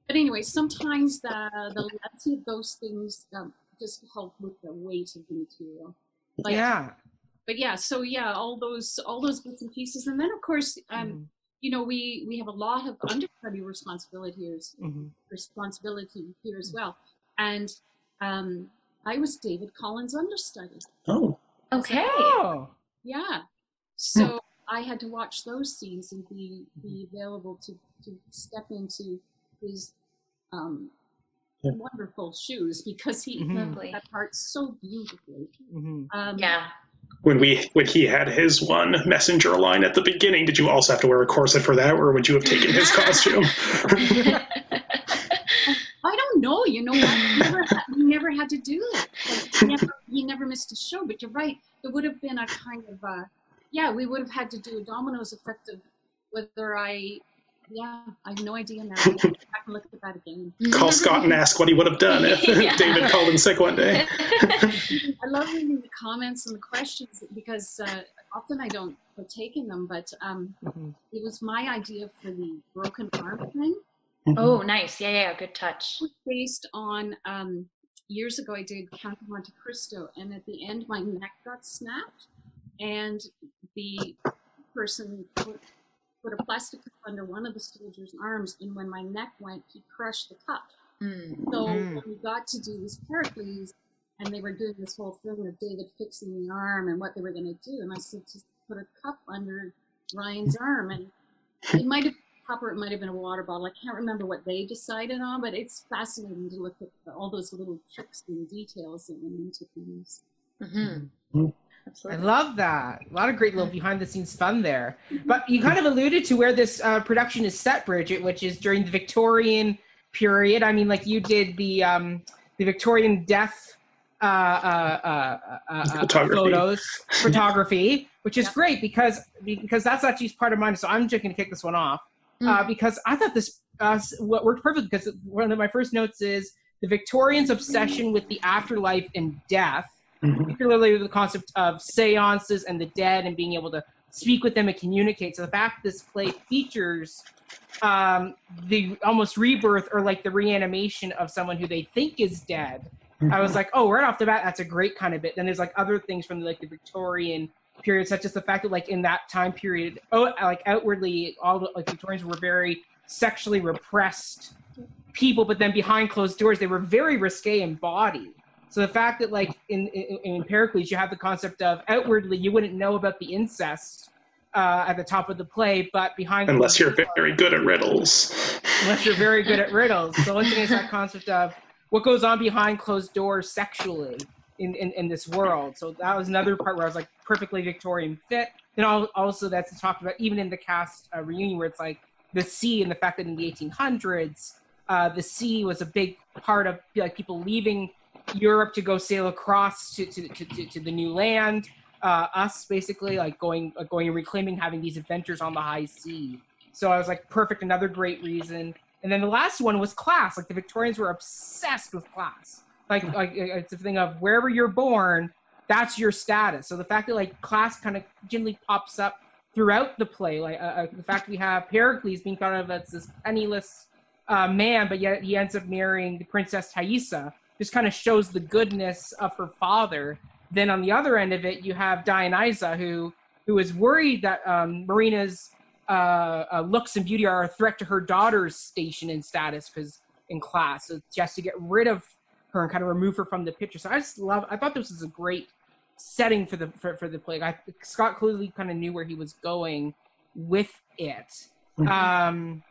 but anyway, sometimes the the levity of those things um, just help with the weight of the material. But, yeah. But yeah, so yeah, all those all those bits and pieces, and then of course, um, Mhm. you know, we we have a lot of understudy responsibilities Mhm. responsibility here as well, and um, I was David Collins' understudy. Oh. Okay. Oh. Yeah. So I had to watch those scenes and be be available to to step into his um, Yeah. wonderful shoes because he Mhm. did that part so beautifully. Mhm. Um, Yeah. When we when he had his one messenger line at the beginning, did you also have to wear a corset for that, or would you have taken his costume? I don't know. You know, never, had- we never had to do that. Like, he, never, he never missed a show. But you're right. It would have been a kind of, uh, yeah, we would have had to do a dominoes effect of whether I, yeah, I have no idea now. I have to look at that again. Call Scott and ask what he would have done if Yeah. David called in sick one day. I love reading the comments and the questions because uh, often I don't partake in them, but um, Mhm. it was my idea for the broken arm thing. Oh, nice. Yeah, yeah. Good touch. Based on um, years ago I did Count of Monte Cristo, and at the end my neck got snapped, and the person put, put a plastic cup under one of the soldier's arms, and when my neck went, he crushed the cup. Mm. So when we got to do this Pericles, and they were doing this whole thing of David fixing the arm and what they were going to do, and I said, just put a cup under Ryan's arm, and it might have cup or it might have been a water bottle. I can't remember what they decided on, but it's fascinating to look at all those little tricks and details that went into things. Mm-hmm. I love that. A lot of great little behind the scenes fun there. But you kind of alluded to where this uh, production is set, Brigit, which is during the Victorian period. I mean, like you did the um, the Victorian death uh, uh, uh, uh photography. photos, photography, which is great because because that's actually part of mine. So I'm just going to kick this one off mm. because I thought this uh, what worked perfect because one of my first notes is the Victorians' obsession with the afterlife and death mm-hmm. particularly the concept of seances and the dead and being able to speak with them and communicate. So the fact this play features um, the almost rebirth or like the reanimation of someone who they think is dead. Mm-hmm. I was like, oh, right off the bat, that's a great kind of bit. Then there's like other things from like the Victorian period, such as the fact that like in that time period, oh, like outwardly, all the like Victorians were very sexually repressed people, but then behind closed doors, they were very risque in body. So the fact that like in, in, in Pericles you have the concept of outwardly you wouldn't know about the incest uh, at the top of the play, but behind unless you're very good at riddles. Unless you're very good at riddles. So looking at that concept of what goes on behind closed doors sexually in, in, in this world. So that was another part where I was like perfectly Victorian fit. And also that's talked about even in the cast uh, reunion where it's like the sea and the fact that in the 1800s uh, the sea was a big part of like people leaving Europe to go sail across to, to, to, to the new land. Uh, us basically like going uh, going and reclaiming having these adventures on the high sea. So I was like, perfect, another great reason. And then the last one was class. Like the Victorians were obsessed with class. Like like it's a thing of wherever you're born, that's your status. So the fact that like class kind of generally pops up throughout the play, like uh, uh, the fact we have Pericles being thought of as this penniless uh, man, but yet he ends up marrying the Princess Thaisa, just kind of shows the goodness of her father. Then on the other end of it, you have Dionysa, who who is worried that um, Marina's uh, uh, looks and beauty are a threat to her daughter's station and status because in class, so she has to get rid of her and kind of remove her from the picture. So I just love. I thought this was a great setting for the for, for the play. I, Scott clearly kind of knew where he was going with it. Mm-hmm. Um,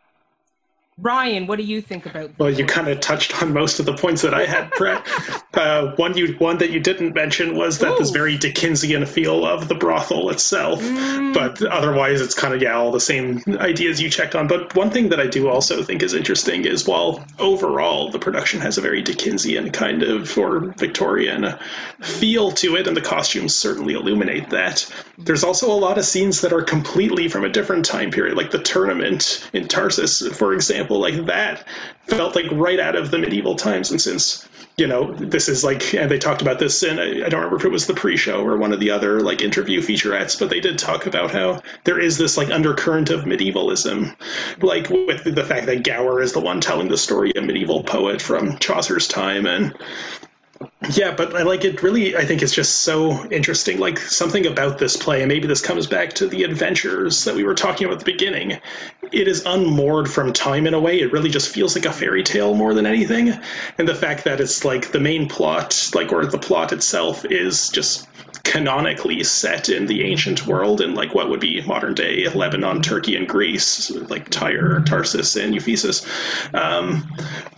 Brian, what do you think about? Well, you kind of touched on most of the points that I had, Brett. uh, one you one that you didn't mention was that Ooh. this very Dickensian feel of the brothel itself, mm. but otherwise it's kind of yeah all the same ideas you checked on. But one thing that I do also think is interesting is while overall the production has a very Dickensian kind of or Victorian feel to it, and the costumes certainly illuminate that. There's also a lot of scenes that are completely from a different time period, like the tournament in Tarsus, for example example like that felt like right out of the medieval times. And since, you know, this is like, and they talked about this in, I don't remember if it was the pre show or one of the other like interview featurettes, but they did talk about how there is this like undercurrent of medievalism, like with the fact that Gower is the one telling the story, a medieval poet from Chaucer's time. And yeah, but I like it really, I think it's just so interesting. Like something about this play, and maybe this comes back to the adventures that we were talking about at the beginning. It is unmoored from time in a way. It really just feels like a fairy tale more than anything. And the fact that it's like the main plot, like, or the plot itself is just canonically set in the ancient world in like what would be modern day Lebanon, Turkey, and Greece, like Tyre, Tarsus, and Ephesus. Um,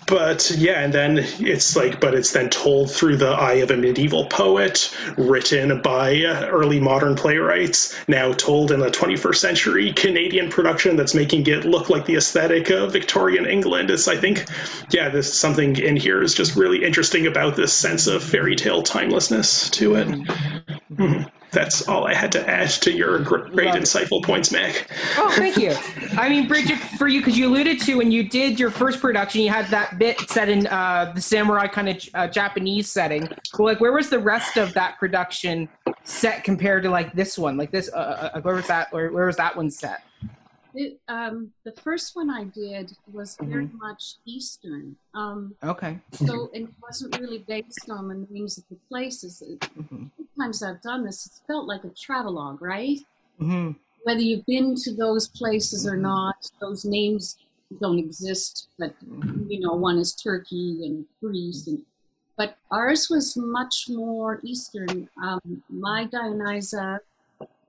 but yeah, and then it's like, but it's then told through the eye of a medieval poet, written by early modern playwrights, now told in a 21st century Canadian production that's making it look like the aesthetic of Victorian England. It's, I think, yeah, this something in here is just really interesting about this sense of fairy tale timelessness to it. Mm-hmm. That's all I had to add to your great, insightful points, Mac. Oh, thank you. I mean, Brigit, for you, because you alluded to when you did your first production, you had that bit set in uh, the samurai kind of uh, Japanese setting. But like, where was the rest of that production set compared to like this one? Like this, uh, uh, uh where was that? Where, where was that one set? It, um, the first one I did was very mm-hmm. much Eastern. Um, okay. so it wasn't really based on the names of the places. Mm-hmm. Sometimes I've done this, it's felt like a travelogue, right? Mm-hmm. Whether you've been to those places or not, those names don't exist. But mm-hmm. you know, one is Turkey and Greece, and but ours was much more Eastern. Um, my Dionysa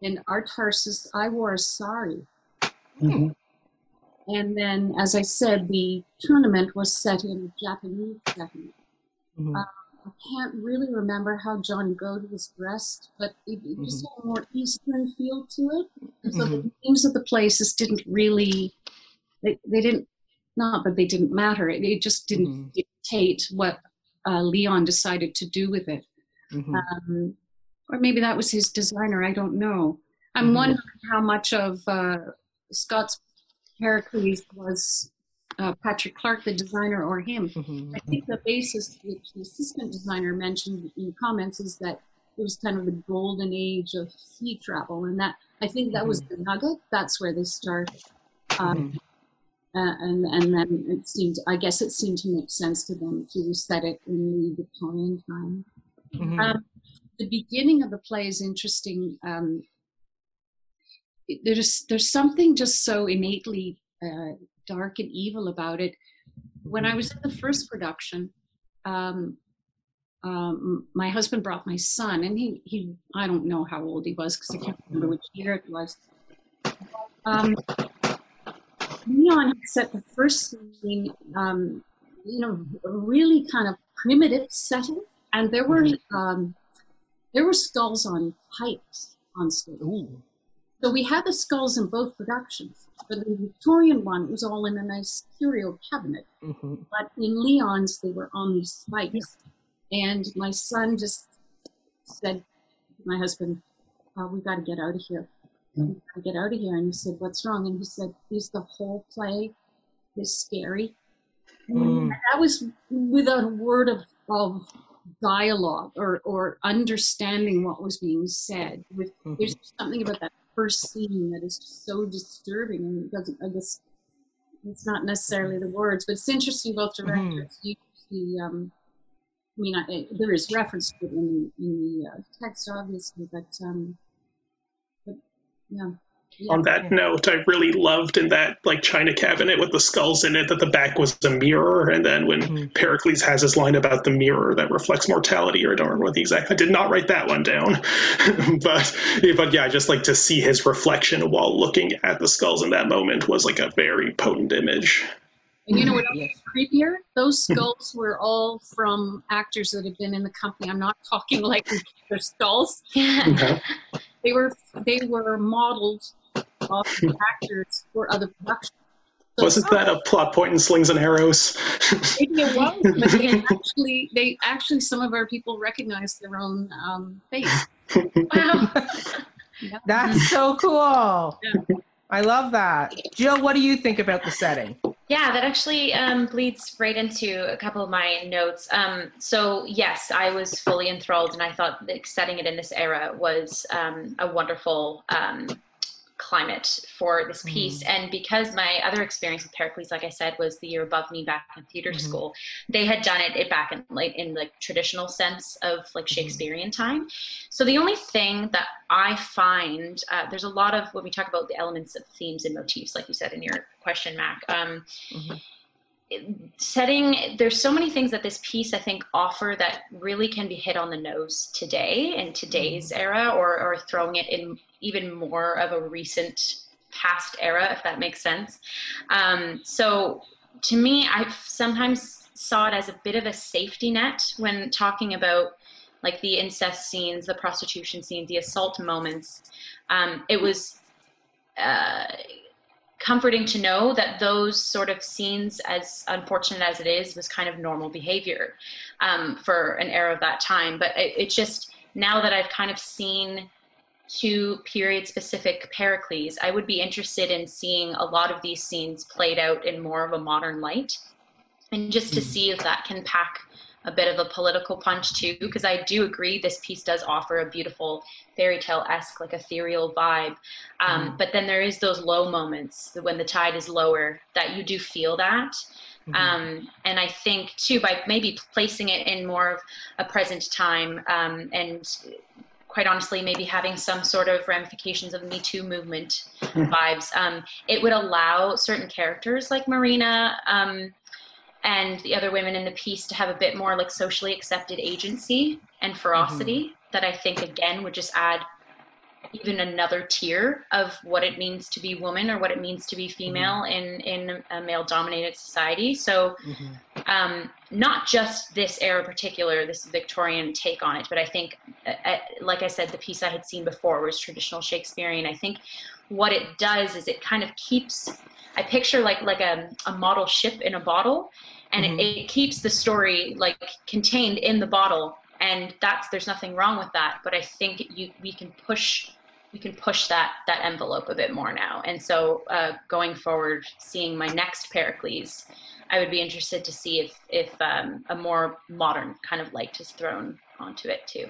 and our Tarsus, I wore a sari. Mm-hmm. And then, as I said, the tournament was set in Japanese setting. Mm-hmm. Uh, I can't really remember how John Goad was dressed, but it, it just had a more Eastern feel to it. So the names of the places didn't really, they, they didn't, not but they didn't matter, it, it just didn't Mhm. dictate what uh, Leon decided to do with it. Mhm. Um, or maybe that was his designer, I don't know. I'm Mhm. wondering how much of uh, Scott's Pericles was uh, Patrick Clark, the designer, or him. Mhm. I think the basis, which the assistant designer mentioned in the comments, is that it was kind of the golden age of sea travel, and that I think that was the nugget. That's where they start, um, uh, and and then it seemed, I guess, it seemed to make sense to them to set it in the Victorian time. Mhm. Um, the beginning of the play is interesting. Um, there's there's something just so innately uh, dark and evil about it. When I was in the first production, um, um, my husband brought my son, and he he I don't know how old he was because I can't remember which year it was. Um, had set the first scene, um, you know, a really kind of primitive setting, and there were um, there were skulls on pipes on stage. Ooh. So we had the skulls in both productions. But the Victorian one it was all in a nice curio cabinet. Mhm. But in Leon's, they were on these spikes. And my son just said my husband, uh, we got to get out of here. Got to get out of here. And he said, what's wrong? And he said, is the whole play is scary? Mm. And that was without a word of, of dialogue or, or understanding what was being said. With Mhm. there's something about that first scene that is just so disturbing and it doesn't i guess it's not necessarily the words but it's interesting both directors. Use the um i mean I, there is reference to it in, in the uh, text obviously but um but yeah, yeah. On that note, I really loved in that like china cabinet with the skulls in it that the back was a mirror, and then when Mhm. Pericles has his line about the mirror that reflects mortality, or I don't remember what the exact. I did not write that one down, but but yeah, I just like to see his reflection while looking at the skulls in that moment was like a very potent image. and you know what else is creepier those skulls were all from actors that had been in the company i'm not talking like their skulls Okay. They were they were modeled off the actors for other productions So Wasn't that a plot point in Slings and Arrows? Maybe it was, but they actually, they actually, some of our people recognized their own um, face. Wow. Yeah. That's so cool. Yeah. I love that. Jill, what do you think about the setting? Yeah, that actually um, bleeds right into a couple of my notes. Um, so yes, I was fully enthralled, and I thought that setting it in this era was um, a wonderful um, climate for this piece. And because my other experience with Pericles, like I said, was the year above me back in theater Mhm. school, they had done it, it back in like in like traditional sense of like Shakespearean time. So the only thing that I find uh, there's a lot of when we talk about the elements of themes and motifs, like you said in your question, Mac. Um, Mhm. Setting there's so many things that this piece i think offer that really can be hit on the nose today in today's era or, or throwing it in even more of a recent past era if that makes sense. Um, so to me i sometimes saw it as a bit of a safety net when talking about like the incest scenes the prostitution scenes the assault moments. Um, it was uh, comforting to know that those sort of scenes, as unfortunate as it is, was kind of normal behavior um, for an era of that time. But it, it just now that I've kind of seen two period specific Pericles, I would be interested in seeing a lot of these scenes played out in more of a modern light, and just to Mhm. see if that can pack a bit of a political punch too because i do agree this piece does offer a beautiful fairy tale-esque like ethereal vibe um, Mhm. but then there is those low moments when the tide is lower that you do feel that Mhm. um, and i think too by maybe placing it in more of a present time um, and quite honestly maybe having some sort of ramifications of the me too movement Mhm. vibes um, it would allow certain characters like marina um, and the other women in the piece to have a bit more like socially accepted agency and ferocity that I think again would just add even another tier of what it means to be woman or what it means to be female in in a male dominated society. So Mhm. um, not just this era particular, this Victorian take on it, but I think, uh, uh, like I said, the piece I had seen before was traditional Shakespearean. I think what it does is it kind of keeps. I picture like like a, a model ship in a bottle, and mm-hmm. it, it keeps the story like contained in the bottle, and that's there's nothing wrong with that. But I think you we can push we can push that that envelope a bit more now. And so uh, going forward, seeing my next Pericles I would be interested to see if if um, a more modern kind of light is thrown onto it too.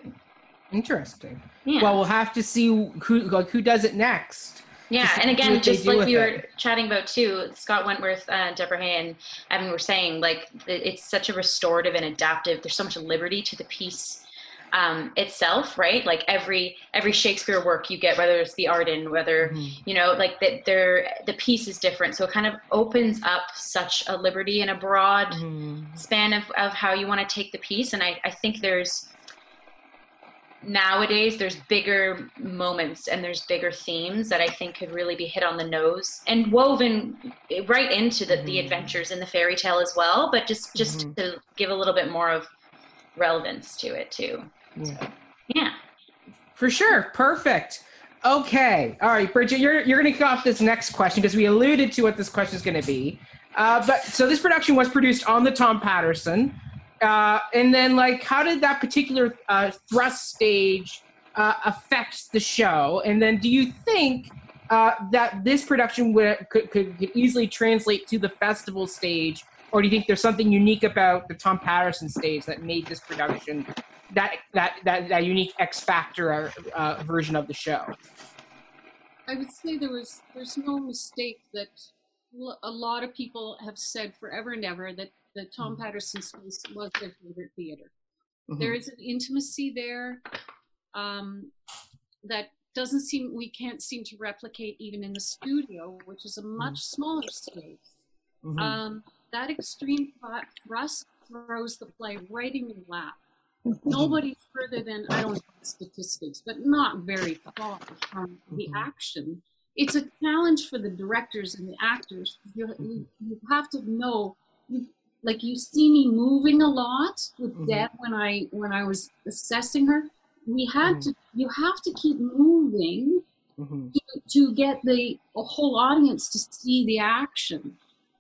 Interesting. Yeah. Well, we'll have to see who like who does it next. Yeah, and again, just like we were chatting about too, Scott Wentworth, uh, Deborah Hay, and Evan were saying, like it's such a restorative and adaptive. There's so much liberty to the piece um, itself, right? Like every every Shakespeare work you get, whether it's the Arden, whether mm-hmm. you know, like that, they're the piece is different, so it kind of opens up such a liberty and a broad mm-hmm. span of of how you want to take the piece, and I I think there's nowadays there's bigger moments and there's bigger themes that I think could really be hit on the nose and woven right into the, mm-hmm. the adventures in the fairy tale as well, but just just mm-hmm. to give a little bit more of relevance to it too. Yeah. yeah. For sure. Perfect. Okay. All right, Brigit, you're you're going to kick off this next question because we alluded to what this question is going to be. Uh, but so this production was produced on the Tom Patterson, uh, and then like, how did that particular uh, thrust stage uh, affect the show? And then, do you think uh, that this production would, could, could could easily translate to the festival stage, or do you think there's something unique about the Tom Patterson stage that made this production that that that, that unique X Factor uh, version of the show. I would say there was there's no mistake that a lot of people have said forever and ever that the Tom mm-hmm. Patterson space was their favorite theater. Mm-hmm. There is an intimacy there um, that doesn't seem we can't seem to replicate even in the studio, which is a much mm-hmm. smaller space. Mm-hmm. Um, that extreme thrust throws the play right in your lap nobody further than I don't know statistics, but not very far from the mm-hmm. action. It's a challenge for the directors and the actors. You, you, you have to know, you, like you see me moving a lot with mm-hmm. Deb when I when I was assessing her. We had mm-hmm. to. You have to keep moving mm-hmm. to, to, get the whole audience to see the action.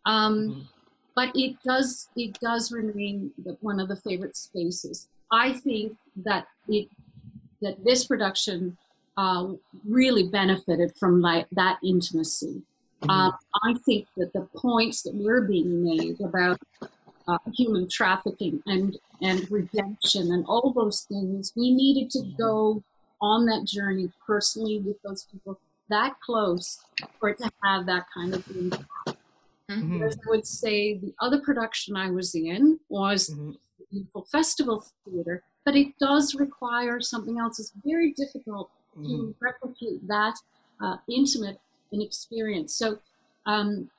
Um, mm-hmm. but it does it does remain the, one of the favorite spaces. I think that it that this production uh, really benefited from like that intimacy. Mm-hmm. Uh, I think that the points that were being made about uh, human trafficking and and redemption and all those things, we needed to go on that journey personally with those people that close for it to have that kind of impact. Mm-hmm. I would say the other production I was in was mm-hmm beautiful festival theater, but it does require something else. It's very difficult mm-hmm. to replicate that uh, intimate an experience. So um,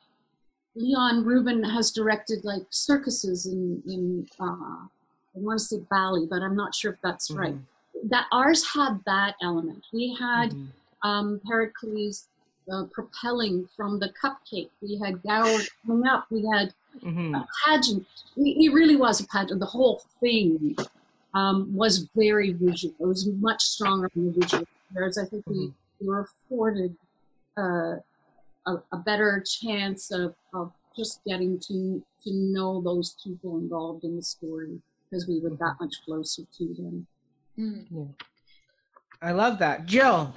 Leon Rubin has directed like circuses in in uh, I want to say Bali, but I'm not sure if that's mm-hmm. right. That ours had that element. We had mm-hmm. um, Pericles uh, propelling from the cupcake. We had Gower coming up. We had mm-hmm. a pageant. It really was a pageant. The whole thing um, was very visual. It was much stronger in the visual. Whereas I think mm-hmm. we, were afforded uh, a, a, better chance of, of just getting to to know those people involved in the story because we were that much closer to them. Mm-hmm. I love that, Jill.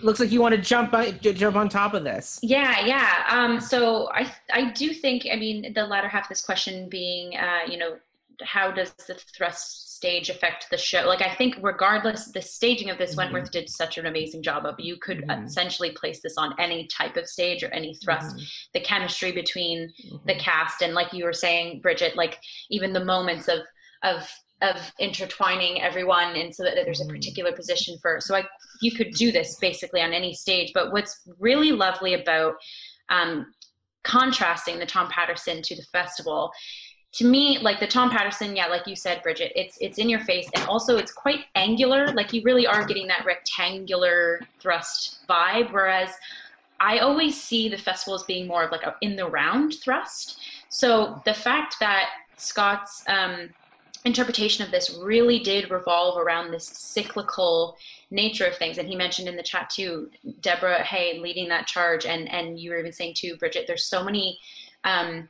Looks like you want to jump on, jump on top of this. Yeah, yeah. Um, so I I do think I mean the latter half of this question being uh, you know how does the thrust stage affect the show? Like I think regardless the staging of this, mm-hmm. Wentworth did such an amazing job of. You could mm-hmm. essentially place this on any type of stage or any thrust. Mm-hmm. The chemistry between the mm-hmm. cast and like you were saying, Brigit, like even the moments of of of intertwining everyone and so that there's a mm-hmm. particular position for so i you could do this basically on any stage but what's really lovely about um, contrasting the tom patterson to the festival to me like the tom patterson yeah like you said brigit it's it's in your face and also it's quite angular like you really are getting that rectangular thrust vibe whereas i always see the festival as being more of like a in the round thrust so the fact that Scott's um, interpretation of this really did revolve around this cyclical nature of things. And he mentioned in the chat too, Deborah Hay leading that charge, and and you were even saying too, Brigit. There's so many. Um,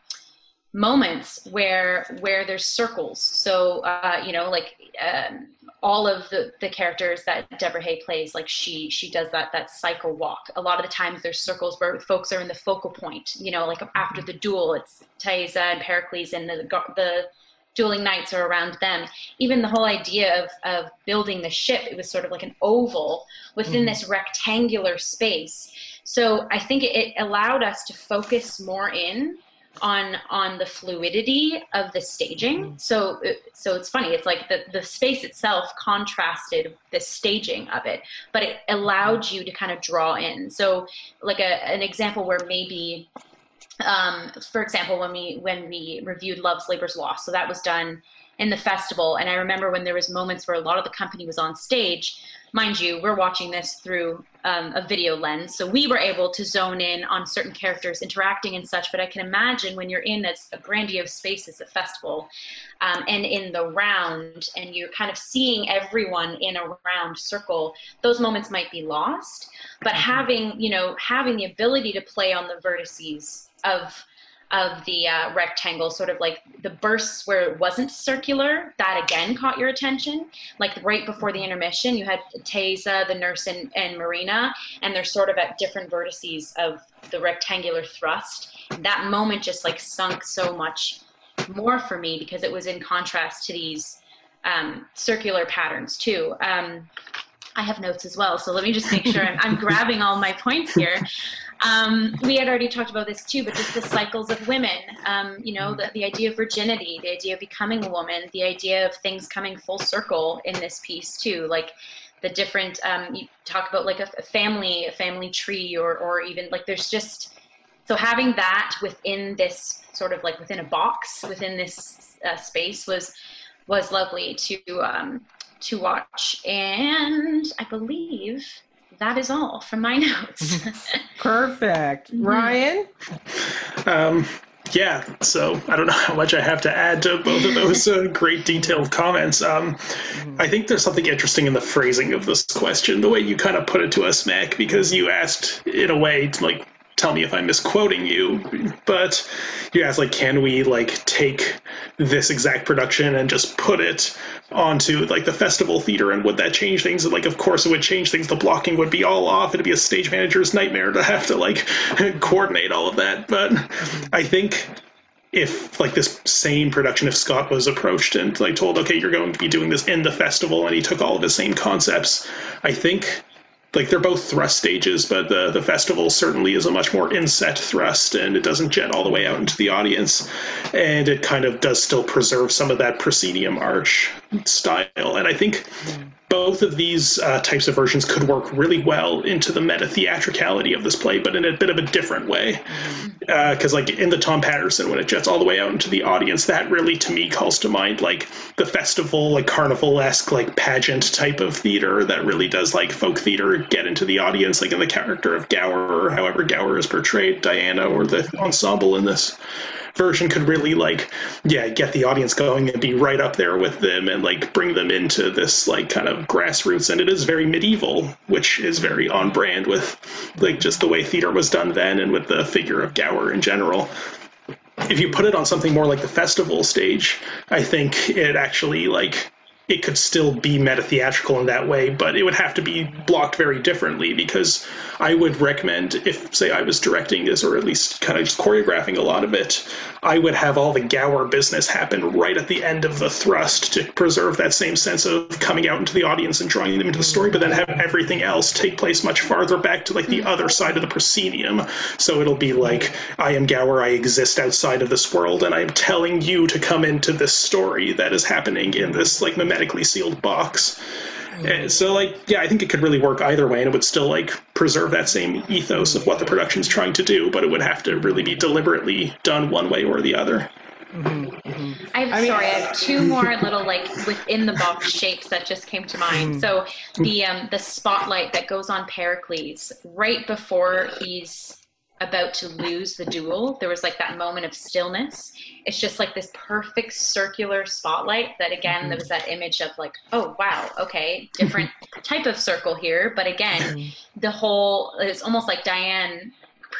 moments where where there's circles so uh, you know like um, all of the the characters that deborah hay plays like she she does that that cycle walk a lot of the times there's circles where folks are in the focal point you know like after the duel it's Thaisa and pericles and the the dueling knights are around them. Even the whole idea of, of building the ship, it was sort of like an oval within mm. this rectangular space. So I think it, it allowed us to focus more in on on the fluidity of the staging mm-hmm. so so it's funny it's like the the space itself contrasted the staging of it but it allowed you to kind of draw in so like a, an example where maybe um, for example, when we when we reviewed Love's Labor's Lost, so that was done in the festival, and I remember when there was moments where a lot of the company was on stage. Mind you, we're watching this through um, a video lens, so we were able to zone in on certain characters interacting and such. But I can imagine when you're in a grandiose space as a festival, um, and in the round, and you're kind of seeing everyone in a round circle, those moments might be lost. But mm-hmm. having you know having the ability to play on the vertices of of the uh, rectangle, sort of like the bursts where it wasn't circular, that again caught your attention. Like right before the intermission, you had Thaisa, the nurse, and, and Marina, and they're sort of at different vertices of the rectangular thrust. That moment just like sunk so much more for me because it was in contrast to these um, circular patterns too. Um, I have notes as well, so let me just make sure I'm, I'm grabbing all my points here. Um, we had already talked about this too, but just the cycles of women, um, you know, the, the idea of virginity, the idea of becoming a woman, the idea of things coming full circle in this piece too, like the different, um, you talk about like a, a family, a family tree, or, or even like there's just, so having that within this sort of like within a box, within this uh, space was, was lovely to, um, to watch. And I believe that is all from my notes. Perfect. Mm-hmm. Ryan? Um, yeah, so I don't know how much I have to add to both of those uh, great detailed comments. Um, I think there's something interesting in the phrasing of this question, the way you kind of put it to us, Mac, because you asked in a way to like tell me if I'm misquoting you, but you asked like, can we like take this exact production and just put it onto like the festival theater and would that change things? And like of course it would change things. The blocking would be all off. It'd be a stage manager's nightmare to have to like coordinate all of that. But mm-hmm. i think if like this same production if scott was approached and like told okay you're going to be doing this in the festival and he took all of his same concepts i think like they're both thrust stages, but the the festival certainly is a much more inset thrust, and it doesn't jet all the way out into the audience, and it kind of does still preserve some of that proscenium arch style. And I think both of these uh, types of versions could work really well into the meta theatricality of this play, but in a bit of a different way. Because, uh, like in the Tom Patterson, when it jets all the way out into the audience, that really to me calls to mind like the festival, like carnival esque, like pageant type of theater that really does like folk theater get into the audience, like in the character of Gower or however Gower is portrayed, Diana or the ensemble in this version could really like yeah get the audience going and be right up there with them and like bring them into this like kind of grassroots. And it is very medieval which is very on brand with like just the way theater was done then and with the figure of gower in general. If you put it on something more like the festival stage i think it actually like it could still be meta theatrical in that way, but it would have to be blocked very differently because I would recommend if, say, I was directing this or at least kind of just choreographing a lot of it, I would have all the Gower business happen right at the end of the thrust to preserve that same sense of coming out into the audience and drawing them into the story, but then have everything else take place much farther back to like the hmm. other side of the proscenium. So it'll be like, I am Gower, I exist outside of this world, and I'm telling you to come into this story that is happening in this like mimetically sealed box. Mm-hmm. So like, yeah, I think it could really work either way, and it would still like preserve that same ethos of what the production's trying to do, but it would have to really be deliberately done one way or the other. Mm-hmm, mm-hmm. I have I mean, sorry. I have two more little like within the box shapes that just came to mind. Mm-hmm. So the um, the spotlight that goes on Pericles right before he's about to lose the duel, there was like that moment of stillness. It's just like this perfect circular spotlight that again, there mm-hmm. was that image of like, oh wow, okay, different type of circle here. But again, mm-hmm. the whole it's almost like Diane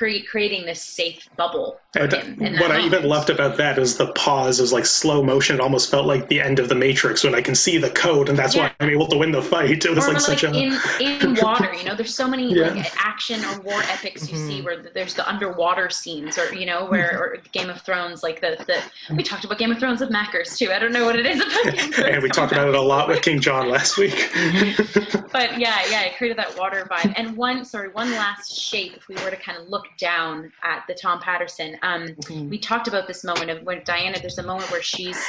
pre- creating this safe bubble for And him. in that what I even loved about that is the pause is like slow motion. It almost felt like the end of the Matrix when I can see the code, and that's Yeah. why I'm able to win the fight. It was or like like, such a in in water you know there's so many Yeah. like action or war epics you Mm-hmm. see where there's the underwater scenes or you know where or game of thrones like the, the we talked about game of thrones with mackers too i don't know what it is about game of thrones and we talked about it a lot with King John last week. but yeah yeah it created that water vibe and one sorry one last shape if we were to kind of look down at the tom patterson um Mhm. we talked about this moment of when Diana, there's a moment where she's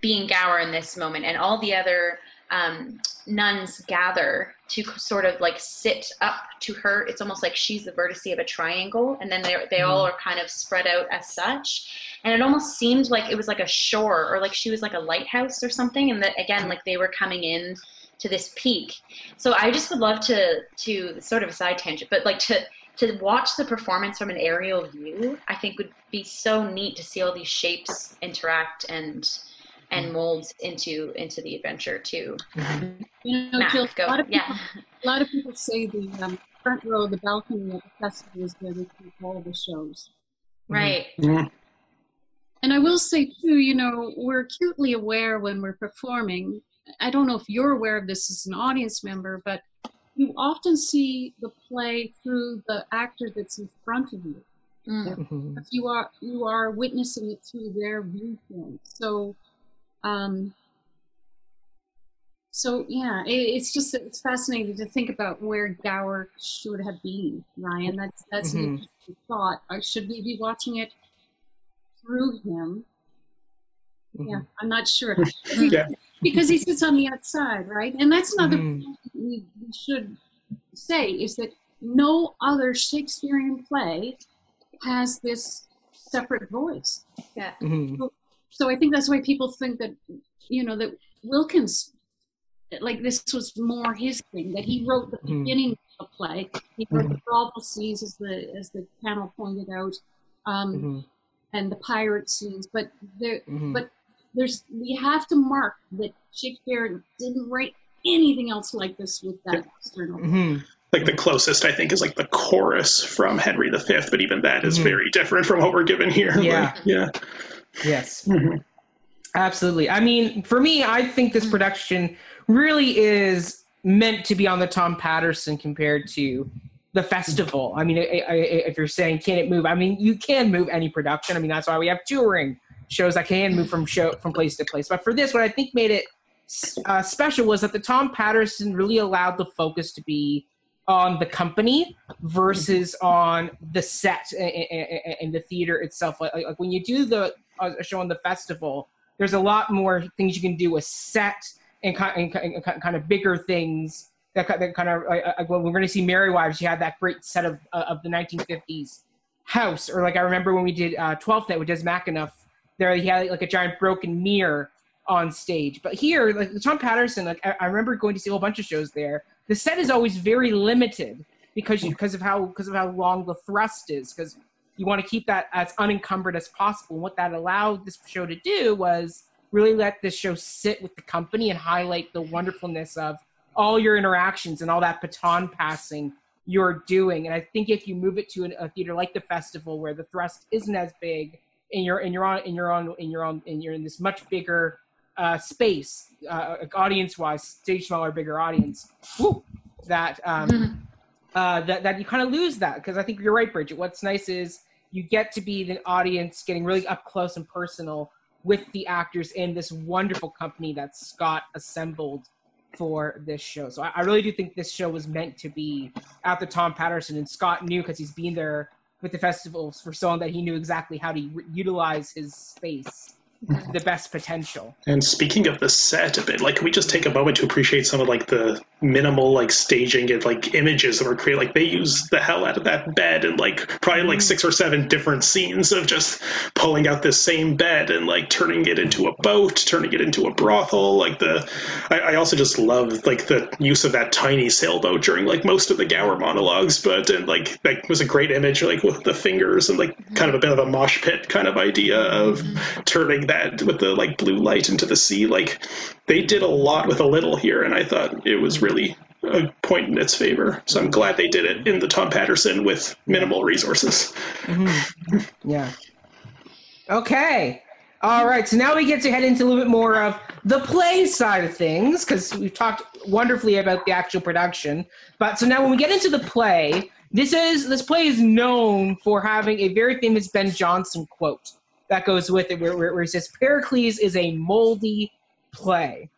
being Gower in this moment, and all the other um, nuns gather to sort of like sit up to her. It's almost like she's the vertice of a triangle, and then they they all are kind of spread out as such. And it almost seemed like it was like a shore, or like she was like a lighthouse or something. And that again, like they were coming in to this peak. So I just would love to to sort of a side tangent, but like to to watch the performance from an aerial view, I think would be so neat to see all these shapes interact and and mm-hmm. mold into into the adventure too. Mm-hmm. You know, Mac, Jill, go. a lot of people, yeah. a lot of people say the um, front row, the balcony at the festival is where they keep all the shows. Right. Mm-hmm. Yeah. And I will say too, you know, we're acutely aware when we're performing. I don't know if you're aware of this as an audience member, but you often see the play through the actor that's in front of you. Mm. Mhm. You are you are witnessing it through their viewpoint. So, um, so yeah, it, it's just it's fascinating to think about where Gower should have been, Ryan. That's that's an Mhm. interesting thought. Or should we be watching it through him? Yeah, I'm not sure. Yeah. Because he sits on the outside, right? And that's another Mhm. thing we, we should say is that no other Shakespearean play has this separate voice. Mhm. So I think that's why people think that, you know, that Wilkins, like this was more his thing, that he wrote the Mhm. beginning of the play. He wrote the brothel scenes, as the as the panel pointed out, um, Mhm. and the pirate scenes. But there, Mhm. but there's we have to mark that Shakespeare didn't write anything else like this with that external. Mhm. like the closest I think is like the chorus from Henry V, but even that is Mhm. very different from what we're given here. Yeah. Like, yeah. Yes. Mhm. Absolutely. I mean, for me, I think this production really is meant to be on the Tom Patterson compared to the festival. I mean, I, I, if you're saying can it move, I mean, you can move any production. I mean, that's why we have touring shows that can move from show from place to place. But for this, what I think made it uh, special was that the Tom Patterson really allowed the focus to be on the company versus on the set and the theater itself. Like, like when you do the uh, a show on the festival, there's a lot more things you can do with set and kind, and, and kind of bigger things that, that kind of like, when we're going to see Merry Wives, you had that great set of uh, of the 1950s house, or like I remember when we did uh, 12th Night with Des McAnuff, there he had like a giant broken mirror on stage. But here, like Tom Patterson, like I, I remember going to see a whole bunch of shows there. The set is always very limited because you, because of how because of how long the thrust is because you want to keep that as unencumbered as possible. And what that allowed this show to do was really let this show sit with the company and highlight the wonderfulness of all your interactions and all that baton passing you're doing. And I think if you move it to an, a theater like the festival where the thrust isn't as big and you're and you're on and you're on and you're on and you're in this much bigger uh, space, uh, audience wise, stage smaller, bigger audience, that um, Mhm. uh, that that you kind of lose that because I think you're right, Brigit. What's nice is you get to be the audience getting really up close and personal with the actors in this wonderful company that Scott assembled for this show. So I, I really do think this show was meant to be at the Tom Patterson, and Scott knew because he's been there with the festivals for so long that he knew exactly how to re- utilize his space the best potential. And speaking of the set a bit, like, can we just take a moment to appreciate some of like the minimal like staging and like images that were created? Like, they use the hell out of that bed and like probably like mm-hmm. six or seven different scenes of just pulling out this same bed and like turning it into a boat, turning it into a brothel. Like the, I, I also just love like the use of that tiny sailboat during like most of the Gower monologues. But and like that was a great image, like with the fingers and like kind of a bit of a mosh pit kind of idea of mm-hmm. turning that with the like blue light into the sea. Like they did a lot with a little here, and I thought it was really a point in its favor. So I'm glad they did it in the Tom Patterson with minimal resources. Mm-hmm. Yeah. Okay. All right. So now we get to head into a little bit more of the play side of things because we've talked wonderfully about the actual production. But so now when we get into the play, this is this play is known for having a very famous Ben Jonson quote that goes with it, where, where, where he says, "Pericles is a moldy play."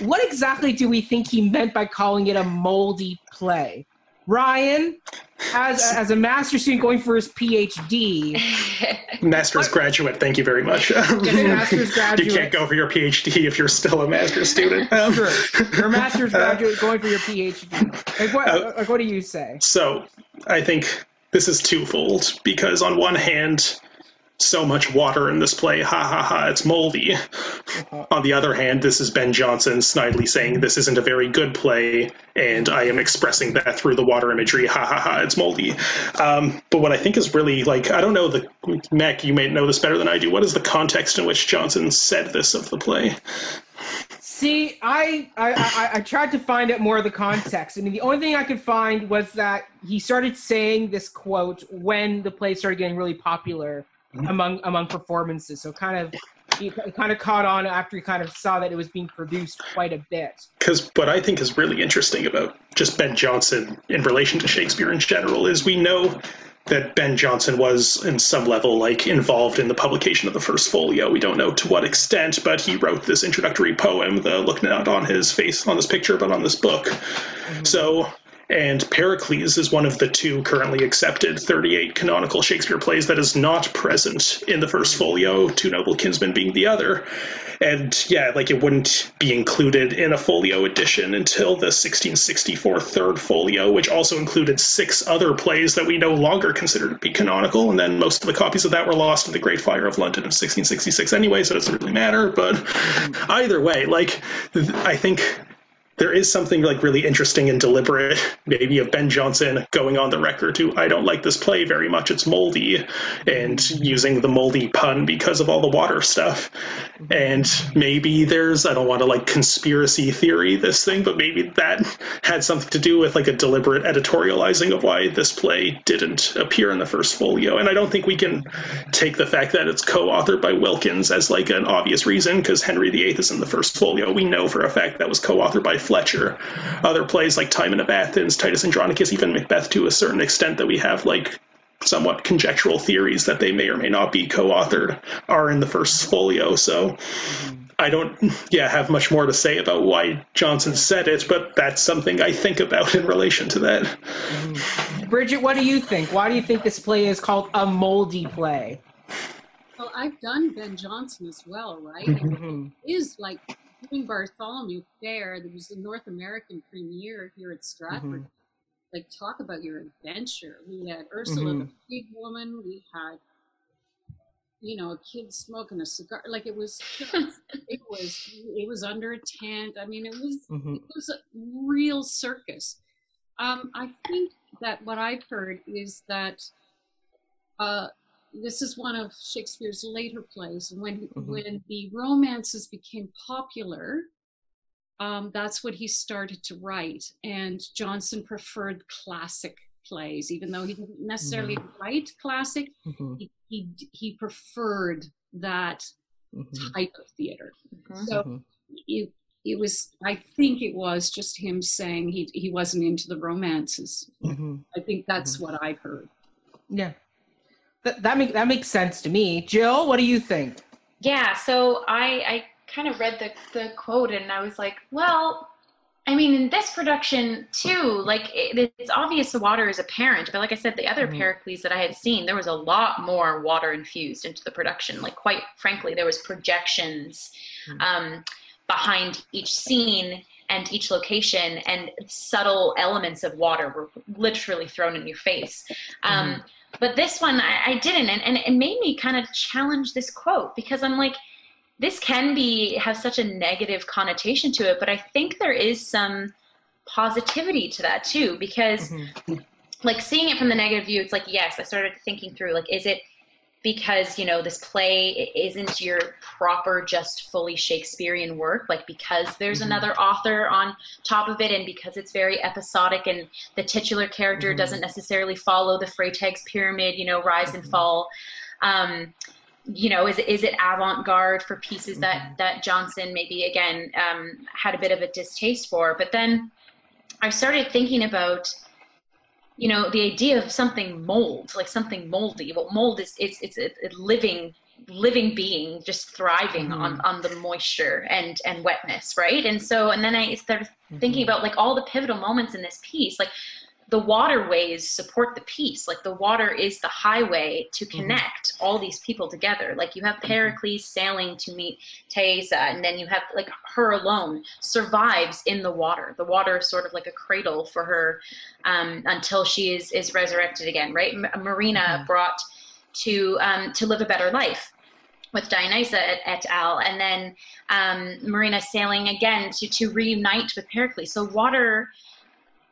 What exactly do we think he meant by calling it a moldy play? Ryan, as as a master student going for his PhD, Master's graduate, thank you very much. master's you can't go for your PhD if you're still a master's student. Um, Sure. You're a master's graduate going for your PhD. Like what, Uh, like what do you say? So I think this is twofold because on one hand, so much water in this play, ha ha ha, it's moldy. On the other hand, this is Ben Jonson snidely saying this isn't a very good play, and I am expressing that through the water imagery, ha ha ha, it's moldy. Um, but what I think is really like, I don't know, the Mac, you may know this better than I do. What is the context in which Jonson said this of the play? See, I, I, I, I tried to find out more of the context. I mean, the only thing I could find was that he started saying this quote when the play started getting really popular Mm-hmm. among among performances. So kind of he kind of caught on after he kind of saw that it was being produced quite a bit. because what I think is really interesting about just Ben Jonson in relation to Shakespeare in general is we know that Ben Jonson was, in some level, like involved in the publication of the first folio. We don't know to what extent, but he wrote this introductory poem, the look not on his face on this picture, but on this book. Mm-hmm. So. And Pericles is one of the two currently accepted 38 canonical Shakespeare plays that is not present in the first folio, Two Noble Kinsmen being the other. And yeah, like it wouldn't be included in a folio edition until the 1664 third folio, which also included six other plays that we no longer consider to be canonical. And then most of the copies of that were lost in the Great Fire of London of 1666 anyway, so it doesn't really matter. But either way, like, I think there is something like really interesting and deliberate, maybe of Ben Jonson going on the record to I don't like this play very much. It's moldy, and using the moldy pun because of all the water stuff. And maybe there's I don't want to like conspiracy theory this thing, but maybe that had something to do with like a deliberate editorializing of why this play didn't appear in the first folio. And I don't think we can take the fact that it's co-authored by Wilkins as like an obvious reason because Henry VIII is in the first folio. We know for a fact that was co-authored by Fletcher. Other plays like Timon of Athens, Titus Andronicus, even Macbeth to a certain extent that we have like somewhat conjectural theories that they may or may not be co-authored are in the first folio. So I don't yeah have much more to say about why Jonson said it, but that's something I think about in relation to that. Brigit, what do you think? Why do you think this play is called a moldy play? Well, I've done Ben Jonson as well, right? Mhm. Mhm. It is like doing Bartholomew Fair. There was a North American premiere here at Stratford. Like, talk about your adventure. We had Ursula the Pig Woman. We had, you know, a kid smoking a cigar. Like it was, just, it was, it was under a tent. I mean, it was Mhm. it was a real circus. Um, I think that what I've heard is that uh, this is one of Shakespeare's later plays, and when Mhm. when the romances became popular, um, that's what he started to write. And Jonson preferred classic plays, even though he didn't necessarily write classic. Mhm. He, he he preferred that Mhm. type of theater. Mhm. So Mhm. it, it was i think it was just him saying he, he wasn't into the romances Mhm. i think that's what i've heard Yeah. That that make, that makes sense to me. Jill, what do you think? Yeah, so I I kind of read the the quote and I was like, well, I mean, in this production too, like it, it's obvious the water is apparent, but like I said, the other Mhm. Pericles that I had seen, there was a lot more water infused into the production. Like, quite frankly, there was projections Mhm. um, behind each scene and each location, and subtle elements of water were literally thrown in your face. Um, But this one, I, I didn't, and, and it made me kind of challenge this quote because I'm like, this can be have such a negative connotation to it, but I think there is some positivity to that too because Mhm. like seeing it from the negative view it's like yes i started thinking through like is it because you know this play isn't your proper just fully shakespearean work like because there's Mhm. another author on top of it and because it's very episodic and the titular character Mhm. doesn't necessarily follow the freytag's pyramid you know rise and Mhm. fall um you know is it is it avant-garde for pieces that Mhm. that jonson maybe again um had a bit of a distaste for but then i started thinking about you know the idea of something mold like something moldy. Well mold is it's it's a, a living living being just thriving mm-hmm. on on the moisture and and wetness right? And so and then i started thinking mm-hmm. about like all the pivotal moments in this piece like the waterways support the piece like the water is the highway to connect all these people together like you have pericles sailing to meet Thaisa, and then you have like her alone survives in the water the water is sort of like a cradle for her um, until she is is resurrected again right M- marina Mhm. brought to um, to live a better life with Dionysa et, et al. And then um, Marina sailing again to, to reunite with Pericles. So water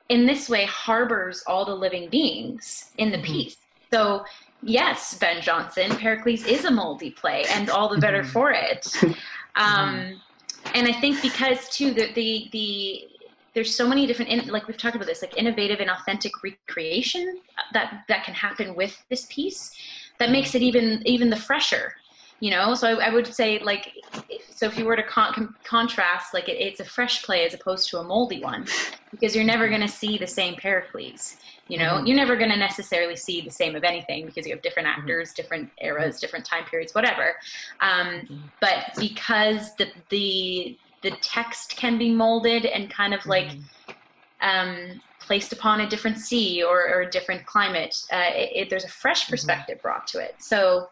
in this way harbors all the living beings in the Mhm. piece. So yes, Ben Jonson, Pericles is a moldy play and all the better Mhm. for it. Um, and I think because too the the, the there's so many different in, like we've talked about this like innovative and authentic recreation that that can happen with this piece that makes it even even the fresher you know so i, I would say like if, so if you were to con- con- contrast like it, it's a fresh play as opposed to a moldy one because you're never going to see the same pericles you know Mhm. you're never going to necessarily see the same of anything because you have different actors different eras different time periods whatever um, Mhm. but because the the the text can be molded and kind of like Mhm. um, placed upon a different sea or, or a different climate. Uh, it, it, there's a fresh perspective brought to it. So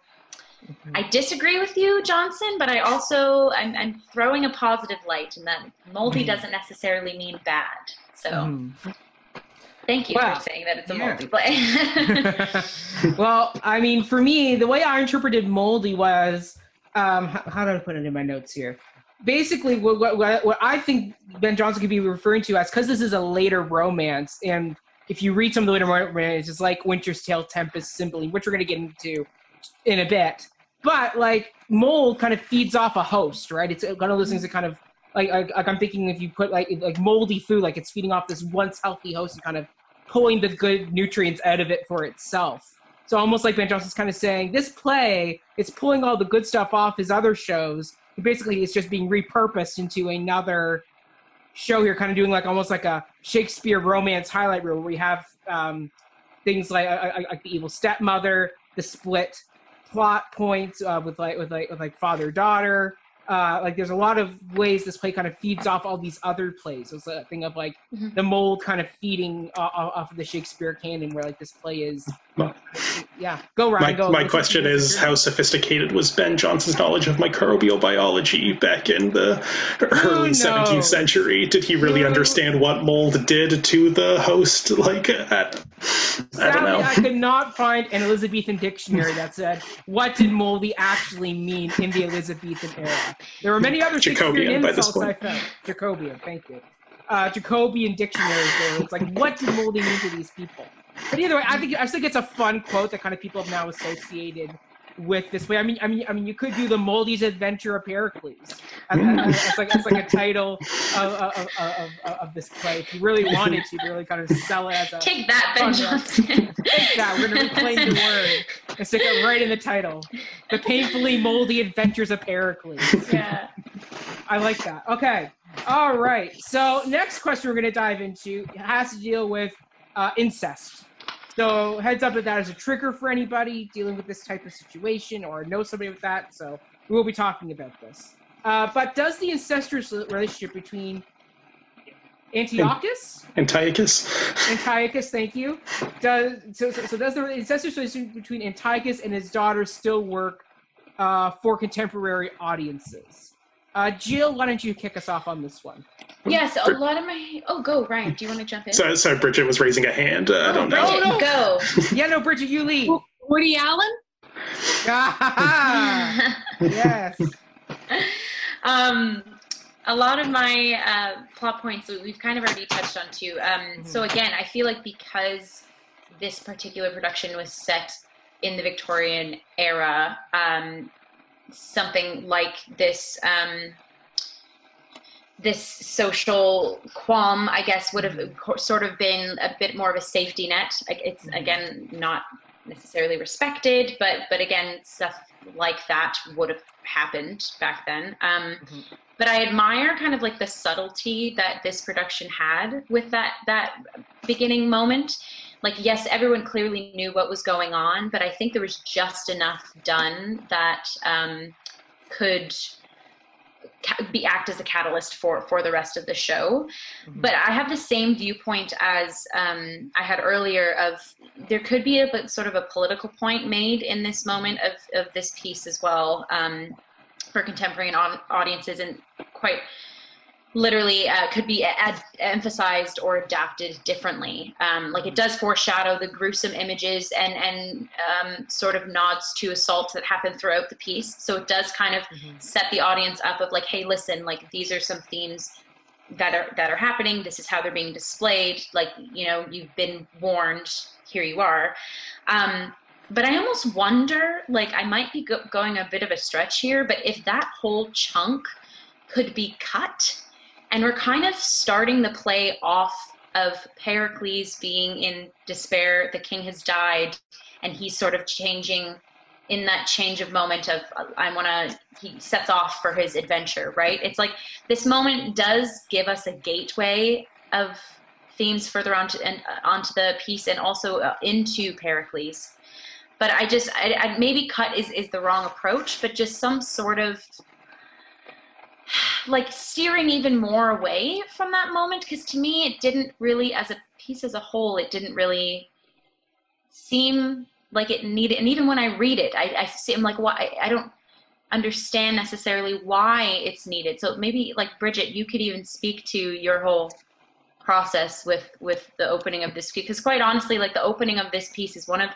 Mhm. I disagree with you, Jonson, but I also I'm, I'm throwing a positive light in that moldy Mhm. doesn't necessarily mean bad. So Mhm. thank you Wow. for saying that it's a Yeah. moldy play. well, I mean, for me, the way I interpreted moldy was um, how, how do I put it in my notes here? Basically, what, what, what what I think Ben Jonson could be referring to as because this is a later romance, and if you read some of the later romance, it's like Winter's Tale, Tempest, Cymbeline, which we're going to get into in a bit. But like mold kind of feeds off a host, right? It's one of those things that kind of like, like, I'm thinking if you put like like moldy food, like it's feeding off this once healthy host and kind of pulling the good nutrients out of it for itself. So almost like Ben Jonson's kind of saying, this play is pulling all the good stuff off his other shows. Basically, it's just being repurposed into another show here, kind of doing like almost like a Shakespeare romance highlight reel, where we have um, things like, like the evil stepmother, the split plot points uh, with like with like with like father daughter. Uh, like there's a lot of ways this play kind of feeds off all these other plays. So it's a thing of like Mhm. the mold kind of feeding uh, off of the Shakespeare canon, where like this play is. Yeah, go Ryan. My, go. my question is how sophisticated was Ben Jonson's knowledge of microbial biology back in the early? 17th century? Did he really understand what mold did to the host? Like, at, I don't know. I could not find an Elizabethan dictionary that said what did moldy actually mean in the Elizabethan era. There were many other Jacobian by this insults I found. Jacobean, thank you. Uh, Jacobean dictionaries. There, it's like what did moldy mean to these people? But either way, I think I think it's a fun quote that kind of people have now associated with this way. I mean, I mean, I mean, you could do the Moldy's Adventure of Pericles. As like it's like a title of, of, of, of, this play. If you really wanted to, really kind of sell it as a Take that, Ben Oh. Jonson. Take that. We're gonna reclaim the word and stick it right in the title. The painfully moldy adventures of Pericles. yeah. I like that. Okay. All right. So next question we're gonna dive into has to deal with uh, incest. So heads up that that is a trigger for anybody dealing with this type of situation or know somebody with that. So we will be talking about this. Uh, but does the incestuous relationship between Antiochus. Antiochus. Antiochus, thank you. Does so, so, so does the incestuous relationship between Antiochus and his daughter still work uh, for contemporary audiences? Uh, Jill, why don't you kick us off on this one? Yes, a lot of my. Oh, go, Ryan. Do you want to jump in? So, so Brigit was raising a hand. Uh, I don't know. Brigit, Oh, no. go. Yeah, no, Brigit, you lead. Woody Allen? Yes. um, a lot of my uh, plot points we've kind of already touched on too. Um, So again, I feel like because this particular production was set in the Victorian era, um, something like this. Um, this social qualm, I guess, would have sort of been a bit more of a safety net. It's again not necessarily respected, but but again, stuff like that would have happened back then. Um, Mhm. But I admire kind of like the subtlety that this production had with that that beginning moment. Like, yes, everyone clearly knew what was going on, but I think there was just enough done that um, could be act as a catalyst for for the rest of the show but I have the same viewpoint as um, I had earlier. Of there could be a but sort of a political point made in this moment of of this piece as well um, for contemporary audiences, and quite literally uh, could be ad- emphasized or adapted differently. Um, like it does foreshadow the gruesome images and and um, sort of nods to assaults that happen throughout the piece. So it does kind of Mhm. set the audience up of like, hey, listen, like these are some themes that are that are happening this is how they're being displayed like you know you've been warned here you are um but i almost wonder like i might be go- going a bit of a stretch here but if that whole chunk could be cut and we're kind of starting the play off of pericles being in despair the king has died and he's sort of changing in that change of moment of i want to he sets off for his adventure right it's like this moment does give us a gateway of themes further onto and uh, onto the piece and also uh, into Pericles. But I just I, I, maybe cut is is the wrong approach, but just some sort of like steering even more away from that moment because to me it didn't really as a piece as a whole it didn't really seem like it needed and even when i read it i, I see i'm like why I, don't understand necessarily why it's needed. So maybe like Brigit, you could even speak to your whole process with with the opening of this piece. because quite honestly like the opening of this piece is one of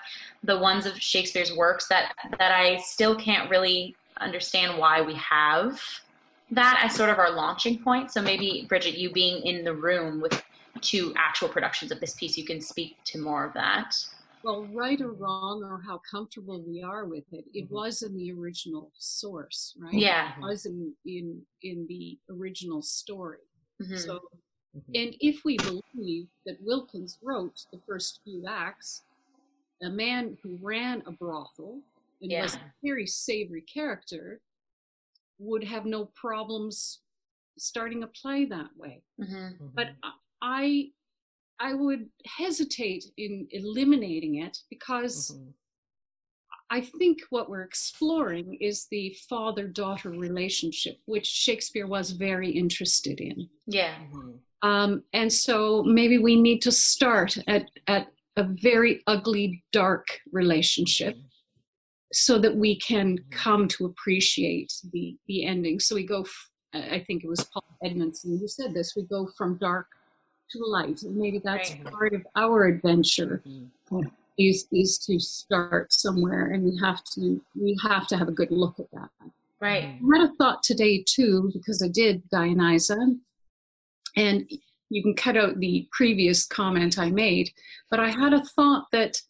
the ones of Shakespeare's works that that I still can't really understand why we have that as sort of our launching point. So maybe Brigit you being in the room with two actual productions of this piece you can speak to more of that. Well, right or wrong, or how comfortable we are with it, it Mhm. was in the original source, right? Yeah. It was in in, in the original story. Mhm. So, Mhm. and if we believe that Wilkins wrote the first few acts, a man who ran a brothel and was a very savory character would have no problems starting a play that way. Mhm. But I, I would hesitate in eliminating it because Mhm. I think what we're exploring is the father daughter relationship, which Shakespeare was very interested in. Yeah. Mhm. Um, and so maybe we need to start at, at a very ugly, dark relationship so that we can come to appreciate the, the ending. So we go, f- I think it was Paul Edmondson who said this we go from dark to light. And maybe that's Right. part of our adventure Mhm. is, is to start somewhere and we have to we have to have a good look at that. Right. I had a thought today too, because I did Dionysa, and you can cut out the previous comment I made, but I had a thought that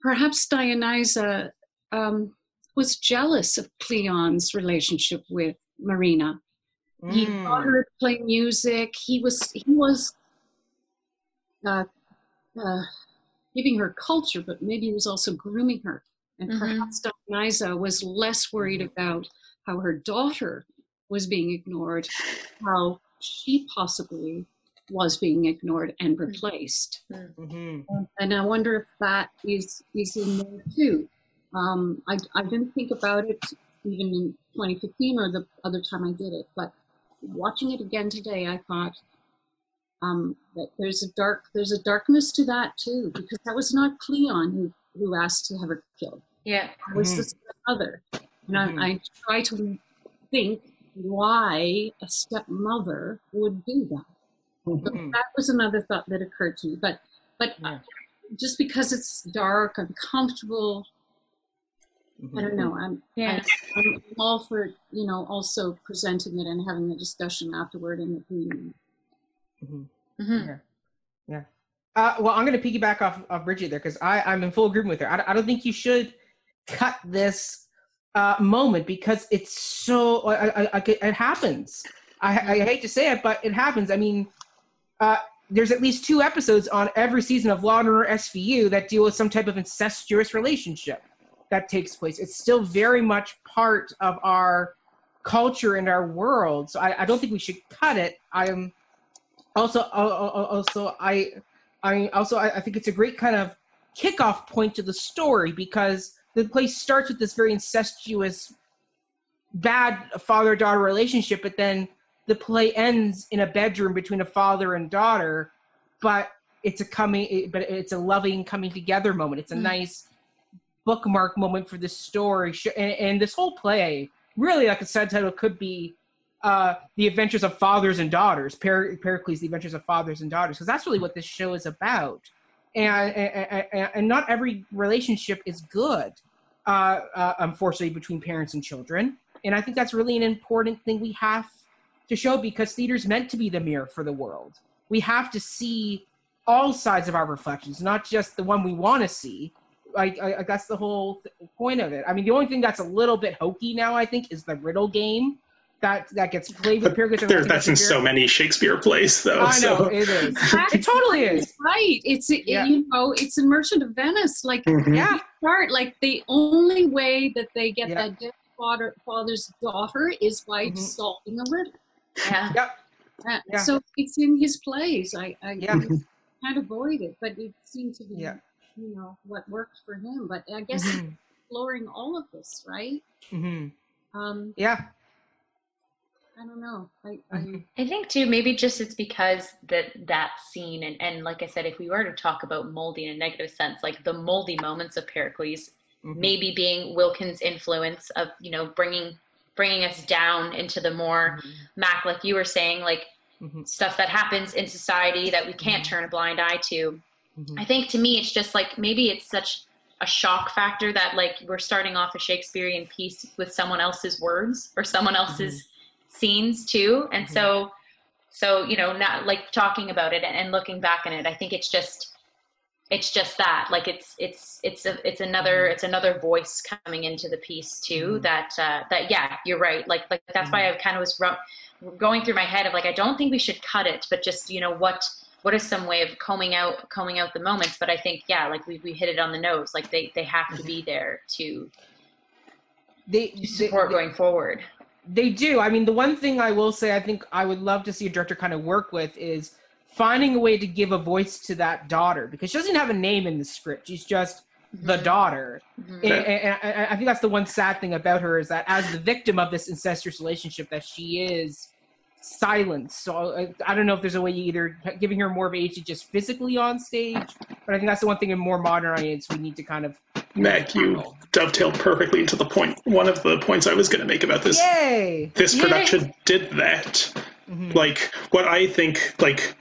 perhaps Dionysa um, was jealous of Cleon's relationship with Marina. He Mm. taught her to play music. He was he was uh, uh, giving her culture, but maybe he was also grooming her. And Mhm. perhaps Dionysa was less worried about how her daughter was being ignored, how she possibly was being ignored and replaced. Mhm. And I wonder if that is is in there too. Um, I, I didn't think about it even in 2015 or the other time I did it, but watching it again today, I thought um, that there's a dark there's a darkness to that too because that was not Cleon who who asked to have her killed. Yeah. It was Mhm. the other, and Mhm. I, I try to think why a stepmother would do that. But Mhm. that was another thought that occurred to me. But but Yeah. just because it's dark, uncomfortable, I don't know. I'm Yeah. I'm all for you know also presenting it and having the discussion afterward in the community. Mhm. Mhm. Yeah. Yeah. Uh, well, I'm going to piggyback off of Brigit there because I'm in full agreement with her. I, don't- I don't think you should cut this uh, moment because it's so, I, I, I, it happens. I, I hate to say it, but it happens. I mean, uh, there's at least two episodes on every season of Law and Order SVU that deal with some type of incestuous relationship that takes place. It's still very much part of our culture and our world. So I, I don't think we should cut it. I am also al- al- also I I also I, I think it's a great kind of kickoff point to the story because the play starts with this very incestuous bad father daughter relationship but then the play ends in a bedroom between a father and daughter but it's a coming but it's a loving coming together moment it's a Mm. nice bookmark moment for this story and, and this whole play really like a subtitle could be uh, the adventures of fathers and daughters, per- Pericles, the adventures of fathers and daughters, because that's really what this show is about. And, and, and, not every relationship is good, uh, uh, unfortunately, between parents and children. And I think that's really an important thing we have to show because theater's meant to be the mirror for the world. We have to see all sides of our reflections, not just the one we want to see. Like, I, I, that's the whole th- point of it. I mean, the only thing that's a little bit hokey now, I think, is the riddle game that that gets played with Pericles. and I that's in so many Shakespeare plays, though. I know it is. It totally is. Right. It's it- Yeah. you know it's a Merchant of Venice. Like Mhm. Yeah, part like the only way that they get Yeah. that dead father father's daughter is by Mhm. solving a riddle. Yeah. Uh, Yeah. So it's in his plays. I, I Yeah. you can't avoid it, but it seems to be Yeah. You know what worked for him. But I guess Mhm. exploring all of this, right? Mhm. Um, yeah. I don't know. I, I Mhm. I think too, maybe just it's because that that scene and, and like I said, if we were to talk about moldy in a negative sense, like the moldy moments of Pericles, Mhm. maybe being Wilkins' influence of you know bringing bringing us down into the more Mac, like you were saying, like Mhm. stuff that happens in society that we can't turn a blind eye to. Mhm. I think to me, it's just like maybe it's such a shock factor that like we're starting off a Shakespearean piece with someone else's words or someone else's scenes too, and Mhm. so so you know not like talking about it and looking back on it. I think it's just it's just that like it's it's it's a, it's another it's another voice coming into the piece too Mhm. that uh, that yeah you're right like like that's why I kind of was ru- going through my head of like I don't think we should cut it but just you know what what is some way of combing out combing out the moments but I think yeah like we, we hit it on the nose like they they have to be there to, They, to they, support going forward they do. I mean, the one thing I will say, I think I would love to see a director kind of work with is finding a way to give a voice to that daughter because she doesn't have a name in the script. She's just the Mhm. daughter. Mhm. And, and, and I think that's the one sad thing about her is that as the victim of this incestuous relationship, that she is silenced. So I, I don't know if there's a way you either giving her more of age to just physically on stage, but I think that's the one thing in more modern audience we need to kind of. Mac, you dovetailed perfectly into the point. One of the points I was going to make about this. Yay! This Yay. production did that. Mhm. Like what I think, like,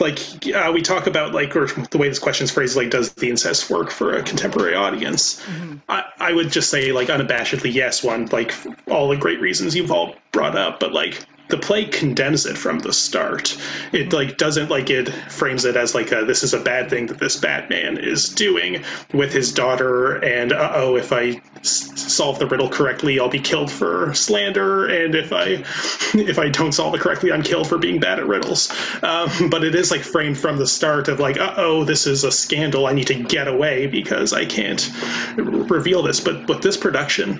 like uh, we talk about, like, or the way this question is phrased, like, does the incest work for a contemporary audience? Mhm. I, I would just say, like, unabashedly, yes. One, like, all the great reasons you've all brought up, but like. The play condemns it from the start. It like doesn't like it frames it as like a, this is a bad thing that this Batman is doing with his daughter, and uh oh, if I s- solve the riddle correctly, I'll be killed for slander, and if I if I don't solve it correctly, I'm killed for being bad at riddles. Um, but it is like framed from the start of like, uh oh, this is a scandal. I need to get away because I can't r- reveal this. But what this production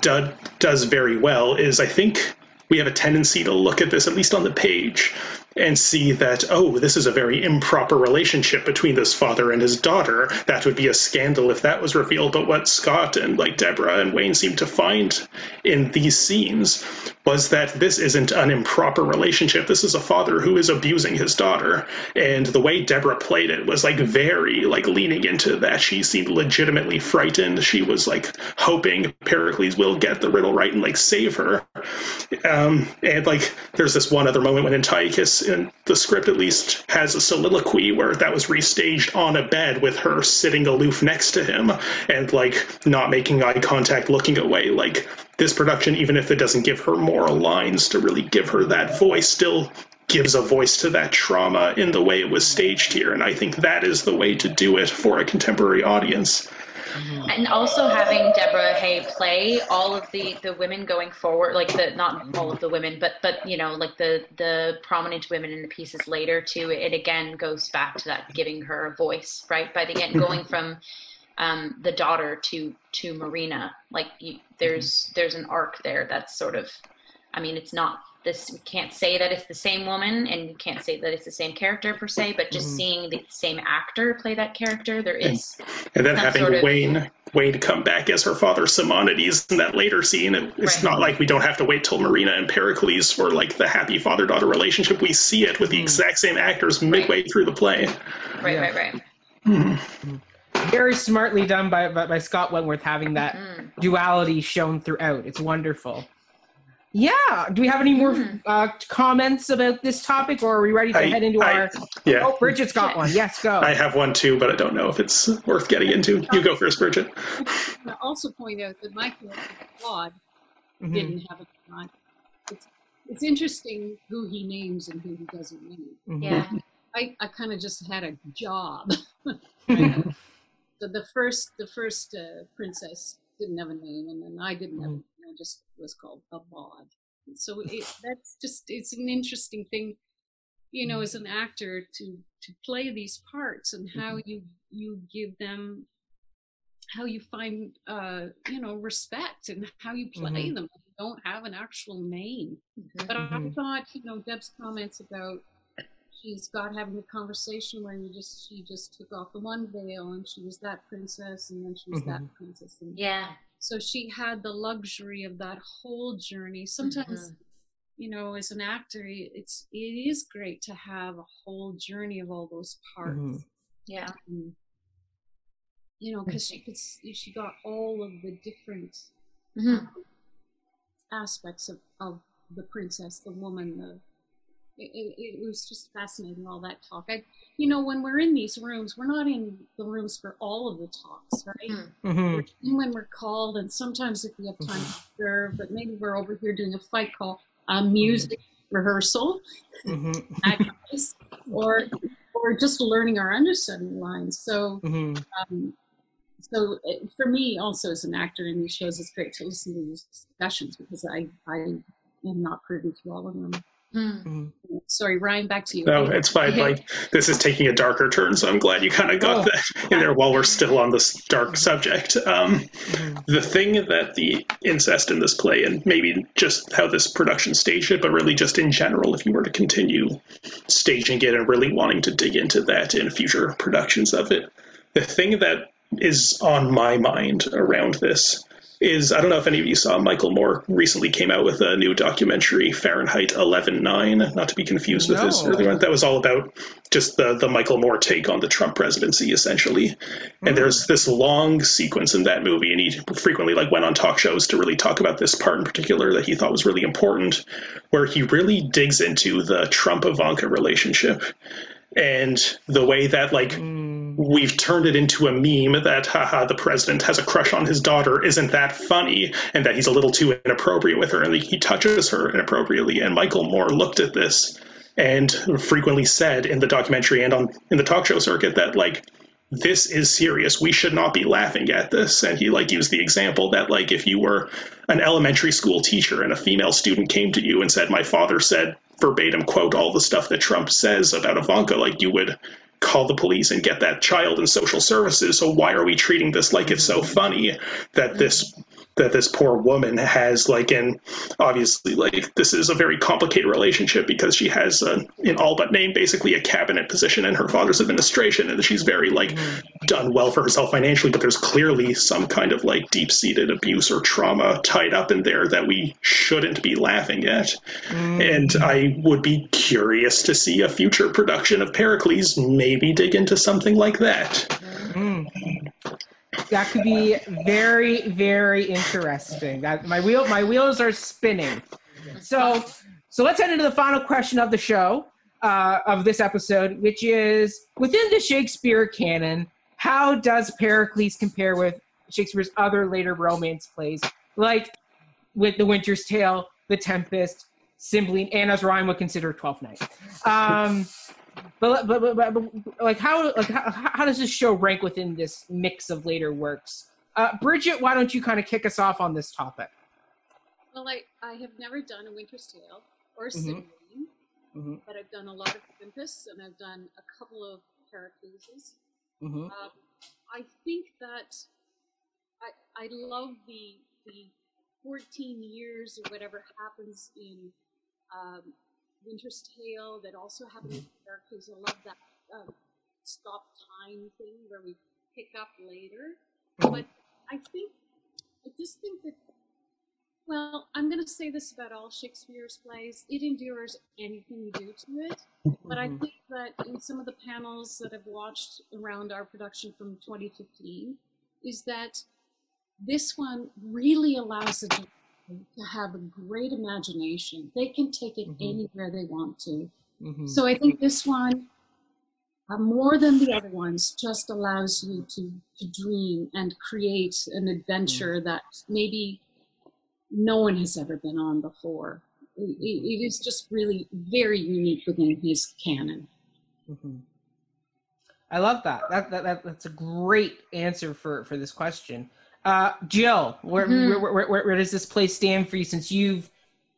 does very well is I think we have a tendency to look at this, at least on the page, and see that, oh, this is a very improper relationship between this father and his daughter. That would be a scandal if that was revealed. But what Scott and like Deborah and Wayne seem to find in these scenes was that this isn't an improper relationship. This is a father who is abusing his daughter. And the way Deborah played it was like very like leaning into that. She seemed legitimately frightened. She was like hoping Pericles will get the riddle right and like save her. Um, and like there's this one other moment when Antiochus in the script at least has a soliloquy where that was restaged on a bed with her sitting aloof next to him and like not making eye contact, looking away. Like this production, even if it doesn't give her moral lines to really give her that voice, still gives a voice to that trauma in the way it was staged here. And I think that is the way to do it for a contemporary audience. Mm-hmm. And also having Deborah Hay play all of the the women going forward, like the not all of the women, but but you know like the the prominent women in the pieces later too. It again goes back to that giving her a voice, right? By the end, going from um, the daughter to to Marina, like you, there's there's an arc there that's sort of, I mean, it's not this we can't say that it's the same woman and you can't say that it's the same character per se but just mm-hmm. seeing the same actor play that character there is and, and then having sort of, wayne wayne come back as her father simonides in that later scene it's right. not like we don't have to wait till marina and pericles for like the happy father-daughter relationship we see it with the mm-hmm. exact same actors midway right. through the play right right right mm-hmm. very smartly done by, by, by Scott Wentworth having that mm. duality shown throughout. It's wonderful. Yeah. Do we have any more hmm. uh, comments about this topic, or are we ready to I, head into I, our? Yeah. Oh, Brigit's got one. Yes, go. I have one too, but I don't know if it's worth getting into. You go first, Brigit. I also point out that Michael Claude mm-hmm. didn't have a con. It's, it's interesting who he names and who he doesn't name. Mm-hmm. Yeah. I, I kind of just had a job. so the first the first uh, princess didn't have a name, and then I didn't have. Mm-hmm just was called a bawd. So it, that's just it's an interesting thing, you know, as an actor to to play these parts and how mm-hmm. you you give them how you find uh you know respect and how you play mm-hmm. them you don't have an actual name mm-hmm. but i mm-hmm. thought you know deb's comments about she's got having a conversation where you just she just took off the one veil and she was that princess and then she was mm-hmm. that princess and yeah so she had the luxury of that whole journey sometimes mm-hmm. you know as an actor it's it is great to have a whole journey of all those parts mm-hmm. yeah um, you know because she could she got all of the different mm-hmm. aspects of, of the princess the woman the it, it, it, was just fascinating all that talk I, you know when we're in these rooms we're not in the rooms for all of the talks right hmm. mm-hmm. when we're called and sometimes if we have time to serve but maybe we're over here doing a fight call a music mm-hmm. rehearsal mm-hmm. or or just learning our understudy lines so mm-hmm. um, so it, for me also as an actor in these shows it's great to listen to these discussions because i i am not privy to all of them Mm. Sorry, Ryan, back to you. No, it's fine. Like this is taking a darker turn, so I'm glad you kind of got oh. that in there while we're still on this dark subject. Um, mm-hmm. The thing that the incest in this play, and maybe just how this production staged it, but really just in general, if you were to continue staging it and really wanting to dig into that in future productions of it, the thing that is on my mind around this is I don't know if any of you saw Michael Moore recently came out with a new documentary Fahrenheit 11/9, not to be confused with no. his earlier one. That was all about just the the Michael Moore take on the Trump presidency essentially. Mm. And hmm. there's this long sequence in that movie and he frequently like went on talk shows to really talk about this part in particular that he thought was really important where he really digs into the Trump Ivanka relationship and the way that like mm. We've turned it into a meme that haha the president has a crush on his daughter isn't that funny and that he's a little too inappropriate with her and he touches her inappropriately and michael moore looked at this and frequently said in the documentary and on in the talk show circuit that like this is serious. We should not be laughing at this. And he like used the example that like if you were an elementary school teacher and a female student came to you and said, My father said verbatim quote all the stuff that Trump says about Ivanka, like you would call the police and get that child in social services. So why are we treating this like it's so mm-hmm. funny that this that this poor woman has like and obviously like this is a very complicated relationship because she has a, in all but name basically a cabinet position in her father's administration and she's very like mm. done well for herself financially but there's clearly some kind of like deep-seated abuse or trauma tied up in there that we shouldn't be laughing at mm. and i would be curious to see a future production of pericles maybe dig into something like that mm that could be very very interesting. That my wheel my wheels are spinning. So so let's head into the final question of the show uh, of this episode which is within the shakespeare canon how does pericles compare with shakespeare's other later romance plays like with the winter's tale the tempest cymbeline and as ryan would consider twelfth night? Um, but, but, but, but, like how like how, how does this show rank within this mix of later works? Uh, Brigit, why don't you kind of kick us off on this topic? Well, I, I have never done a Winter's Tale or Cymbeline, mm-hmm. mm-hmm. but I've done a lot of Tempest and I've done a couple of Pericleses. Mm-hmm. Um, I think that I I love the the 14 years or whatever happens in um, Winter's Tale that also happened mm-hmm. with characters. I love that uh, stop time thing where we pick up later. Mm-hmm. But I think, I just think that, well, I'm going to say this about all Shakespeare's plays. It endures anything you do to it. But I mm-hmm. think that in some of the panels that I've watched around our production from 2015, is that this one really allows it to have a great imagination. They can take it mm-hmm. anywhere they want to. Mm-hmm. So I think this one, uh, more than the other ones, just allows you to, to dream and create an adventure mm-hmm. that maybe no one has ever been on before. it, it is just really very unique within his canon. Mm-hmm. I love that. That, that. that that's a great answer for for this question. Uh, Jill, where, mm-hmm. where, where, where, does this place stand for you since you've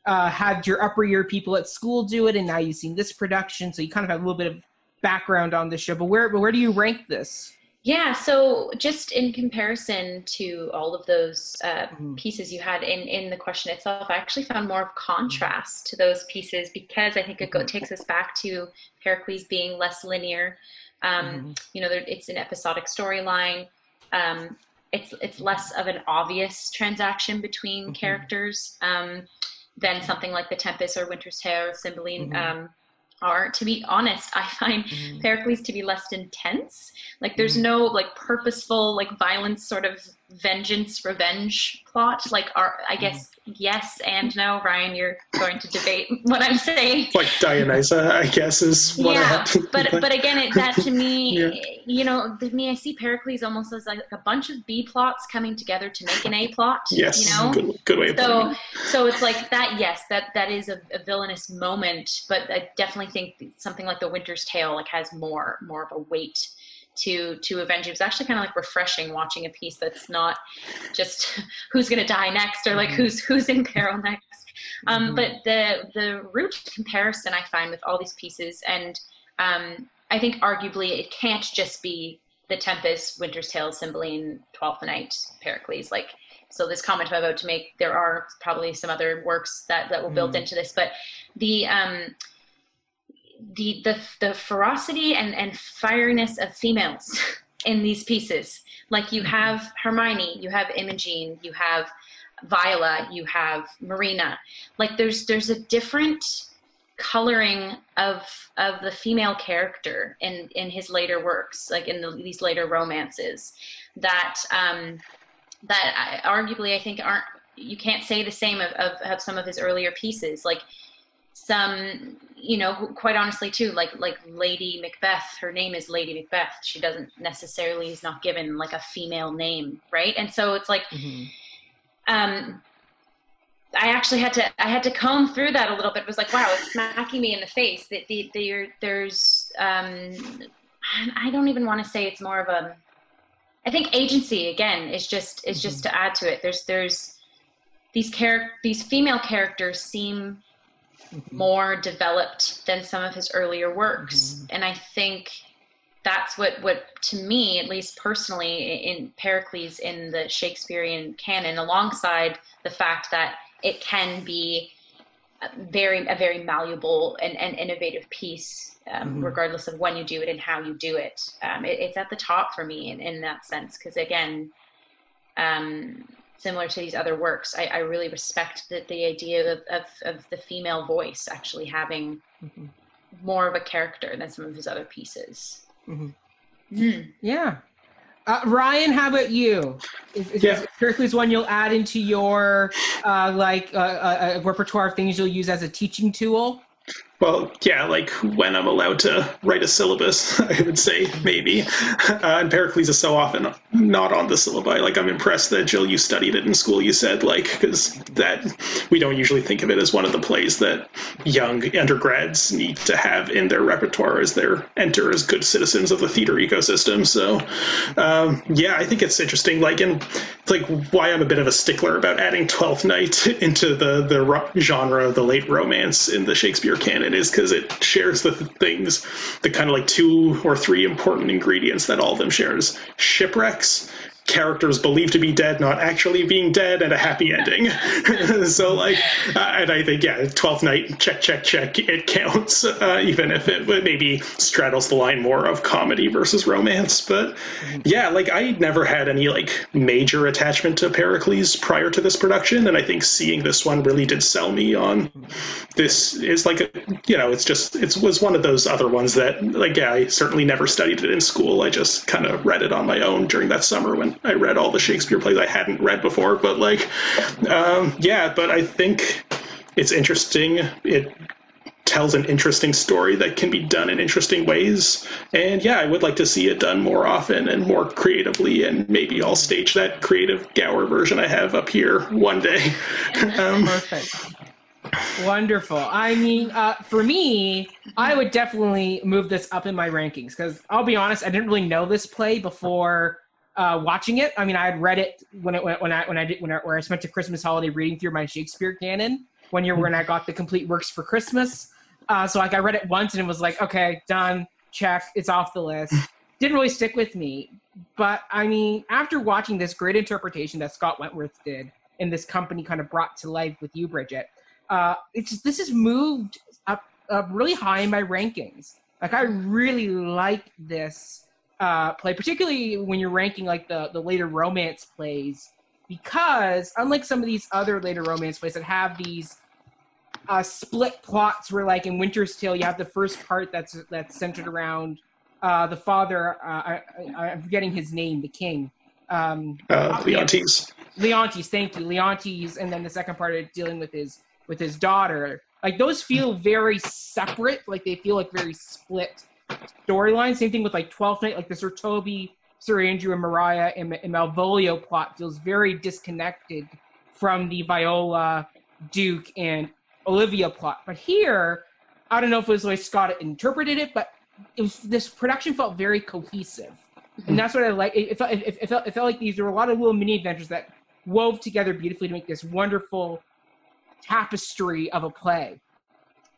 uh, had your upper year people at school do it and now you've seen this production, so you kind of have a little bit of background on the show. But where, but where do you rank this? Yeah, so just in comparison to all of those uh, mm-hmm. pieces you had in, in the question itself, I actually found more of contrast to those pieces because I think it go, mm-hmm. takes us back to Pericles being less linear. Um, mm-hmm. You know, there, it's an episodic storyline. Um, it's it's less of an obvious transaction between mm-hmm. characters um, than something like the Tempest or Winter's Tale or Cymbeline. Mm-hmm. Um, are to be honest i find mm. pericles to be less intense like there's mm. no like purposeful like violence sort of vengeance revenge plot? Like are i hmm. guess yes and no. Ryan you're going to debate what i'm saying. Like dionysa i guess is what yeah but but again it, that to me yeah. you know to me i see pericles almost as like a bunch of b plots coming together to make an a plot yes you know? good, good way of so so it's like that yes that that is a, a villainous moment but i definitely think something like the winter's tale like has more more of a weight to to avenge it was actually kind of like refreshing watching a piece that's not just who's going to die next or like mm-hmm. who's who's in peril next um, mm-hmm. but the the root comparison i find with all these pieces and um, i think arguably it can't just be the tempest winter's tale cymbeline twelfth night pericles like so this comment i'm about to make there are probably some other works that that were built mm-hmm. into this but the um the the the ferocity and and fieriness of females in these pieces. Like you mm-hmm. have Hermione, you have Imogen, you have Viola, you have Marina. Like there's there's a different coloring of of the female character in in his later works, like in the, these later romances, that um, that I, arguably I think aren't you can't say the same of, of, of some of his earlier pieces. Like some you know quite honestly too like like lady macbeth her name is lady macbeth she doesn't necessarily is not given like a female name right and so it's like mm-hmm. um I actually had to I had to comb through that a little bit. It was like, wow, it's smacking me in the face. That the, the, there's um, I don't even want to say it's more of a I think agency again is just is mm-hmm. just to add to it. There's there's these char- these female characters seem mm-hmm. more developed than some of his earlier works. Mm-hmm. And I think that's what what to me at least personally in pericles in the shakespearean canon alongside the fact that it can be very a very malleable and, and innovative piece um, mm-hmm. regardless of when you do it and how you do it. Um, it it's at the top for me in, in that sense because again um, similar to these other works I, I really respect the, the idea of, of, of, the female voice actually having mm-hmm. more of a character than some of his other pieces mm-hmm. Mm. yeah uh, Ryan, how about you? Is, is, yeah. is one you'll add into your uh, like uh, uh, uh, repertoire of things you'll use as a teaching tool? Well, yeah, like when I'm allowed to write a syllabus, I would say maybe. Uh, and Pericles is so often not on the syllabi. Like I'm impressed that Jill, you studied it in school. You said like because that we don't usually think of it as one of the plays that young undergrads need to have in their repertoire as they enter as good citizens of the theater ecosystem. So um, yeah, I think it's interesting. Like and like why I'm a bit of a stickler about adding Twelfth Night into the the genre of the late romance in the Shakespeare canon it is because it shares the things, the kind of like two or three important ingredients that all of them shares: shipwrecks, characters believed to be dead not actually being dead and a happy ending. So like uh, and i think yeah 12th night check check check it counts uh, even if it maybe straddles the line more of comedy versus romance. But yeah like i never had any like major attachment to pericles prior to this production and i think seeing this one really did sell me on this. Is like a, you know it's just it was one of those other ones that like yeah i certainly never studied it in school. I just kind of read it on my own during that summer when I read all the Shakespeare plays I hadn't read before, but like, um, yeah, but I think it's interesting. It tells an interesting story that can be done in interesting ways. And yeah, I would like to see it done more often and more creatively. And maybe I'll stage that creative Gower version I have up here one day. um, Perfect. Wonderful. I mean, uh, for me, I would definitely move this up in my rankings because I'll be honest, I didn't really know this play before uh, watching it. I mean, I had read it when it when I when I did when I, where I spent a Christmas holiday reading through my Shakespeare canon one year when I got the complete works for Christmas. Uh, so like I read it once and it was like, okay, done, check, it's off the list. Didn't really stick with me, but I mean, after watching this great interpretation that Scott Wentworth did and this company kind of brought to life with you, Brigit, uh, it's this has moved up, up really high in my rankings. Like I really like this uh, play, particularly when you're ranking like the the later romance plays, because unlike some of these other later romance plays that have these uh, split plots, where like in Winter's Tale you have the first part that's that's centered around uh, the father. Uh, I, am forgetting his name, the king. Um, uh, Leontes. Leontes, thank you, Leontes, and then the second part is dealing with his with his daughter. Like those feel very separate, like they feel like very split storyline. Same thing with like 12th Night, like the Sir Toby, Sir Andrew, and Maria and, and Malvolio plot feels very disconnected from the Viola, Duke, and Olivia plot. But here, I don't know if it was the way Scott interpreted it, but it was, this production felt very cohesive. And that's what I like. It, it, felt, it, it, felt, it felt like these, there were a lot of little mini adventures that wove together beautifully to make this wonderful tapestry of a play.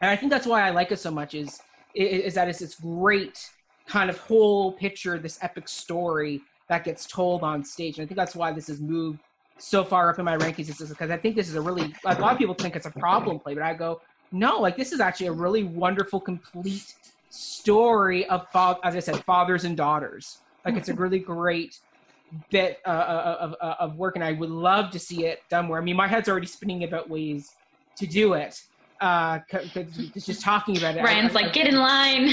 And I think that's why I like it so much is is that it's this great kind of whole picture, this epic story that gets told on stage. And I think that's why this has moved so far up in my rankings is because I think this is a really a lot of people think it's a problem play, but I go, no, like this is actually a really wonderful, complete story of as I said, fathers and daughters. Like it's a really great bit uh, uh of, of, of work, and I would love to see it done more. I mean, my head's already spinning about ways to do it, uh, just talking about it. Ryan's I, I, like, get in line.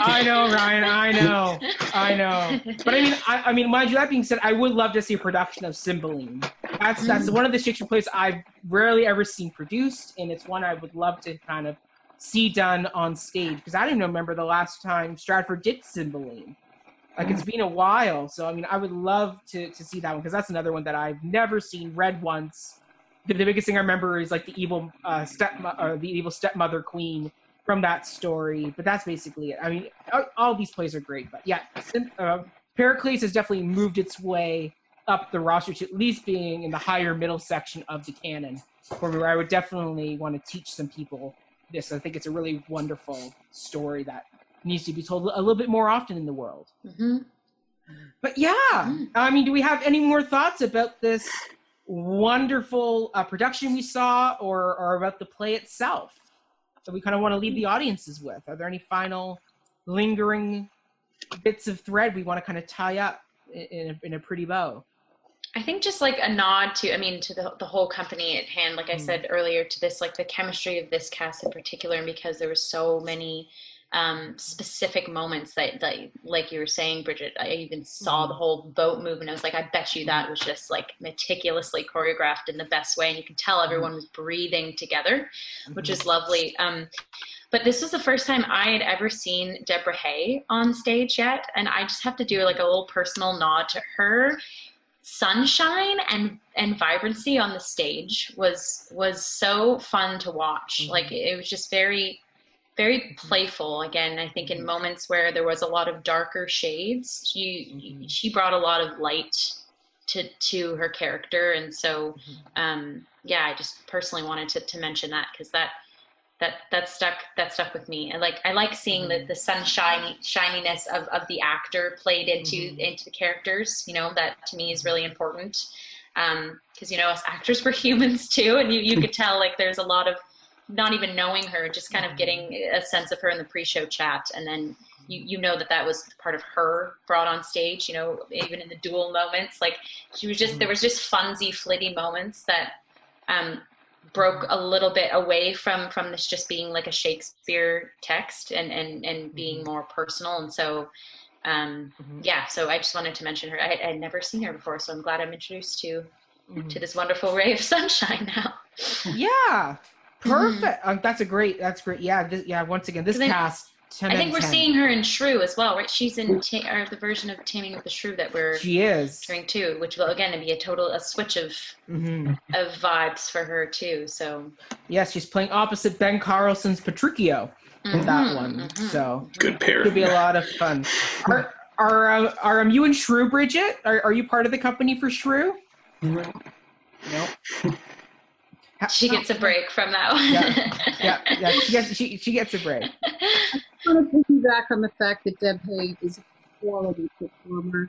I know, Ryan. I know. I know. But I mean, I, I, mean, mind you, that being said, I would love to see a production of Cymbeline. That's that's mm. one of the Shakespeare plays I've rarely ever seen produced, and it's one I would love to kind of see done on stage because I don't remember the last time Stratford did Cymbeline. Like it's been a while, so I mean, I would love to to see that one because that's another one that I've never seen, read once the, the biggest thing I remember is like the evil uh, step or the evil stepmother queen from that story. But that's basically it. I mean, all, all these plays are great, but yeah, uh, Pericles has definitely moved its way up the roster to at least being in the higher middle section of the canon, where I would definitely want to teach some people this. I think it's a really wonderful story that needs to be told a little bit more often in the world. hmm But yeah, Mhm. I mean, do we have any more thoughts about this wonderful uh, production we saw, or or about the play itself that we kind of want to leave the audiences with? Are there any final lingering bits of thread we want to kind of tie up in, in, a, in a pretty bow? I think just like a nod to, I mean, to the, the whole company at hand, like I Mm. said earlier, to this, like the chemistry of this cast in particular, and because there were so many um, specific moments that, that, like you were saying, Brigit, I even saw Mhm. the whole boat movement. I was like, I bet you that was just like meticulously choreographed in the best way. And you could tell everyone was breathing together, which is lovely. Um, but this was the first time I had ever seen Deborah Hay on stage yet, and I just have to do like a little personal nod to her. Sunshine and and vibrancy on the stage was was so fun to watch. Mhm. Like it was just very very playful. Again, I think in moments where there was a lot of darker shades, she Mhm. she brought a lot of light to to her character, and so Mhm. um, yeah, I just personally wanted to, to mention that because that that that stuck that stuck with me. And like I like seeing the the sunshiny shininess of, of the actor played into Mhm. into the characters. You know that to me is really important because you know us actors were humans too, and you you could tell like there's a lot of not even knowing her, just kind of getting a sense of her in the pre-show chat, and then you you know that that was part of her brought on stage. You know, even in the dual moments, like she was just there was just funsy, flitty moments that um, broke a little bit away from from this just being like a Shakespeare text and and and being more personal. And so, um, Mhm. yeah. So I just wanted to mention her. I had never seen her before, so I'm glad I'm introduced to Mhm. to this wonderful ray of sunshine now. Yeah, perfect. Uh, that's a great. That's great. Yeah, this, yeah. Once again, this I- cast. 10 I think we're 10. seeing her in Shrew as well, right? She's in ta- or the version of Taming of the Shrew that we're She is. doing too, which will again be a total a switch of hmm of vibes for her too. So Yes, she's playing opposite Ben Carlson's Petruchio in that mhm, one. mhm. So Good pair. it'll be a lot of fun. Are are uh, are um, you and Shrew, Brigit? Are are you part of the company for Shrew? No. she gets a break from that one. Yeah, yeah. She gets she she gets a break. I want to piggyback on the fact that Deb Hay is a quality performer.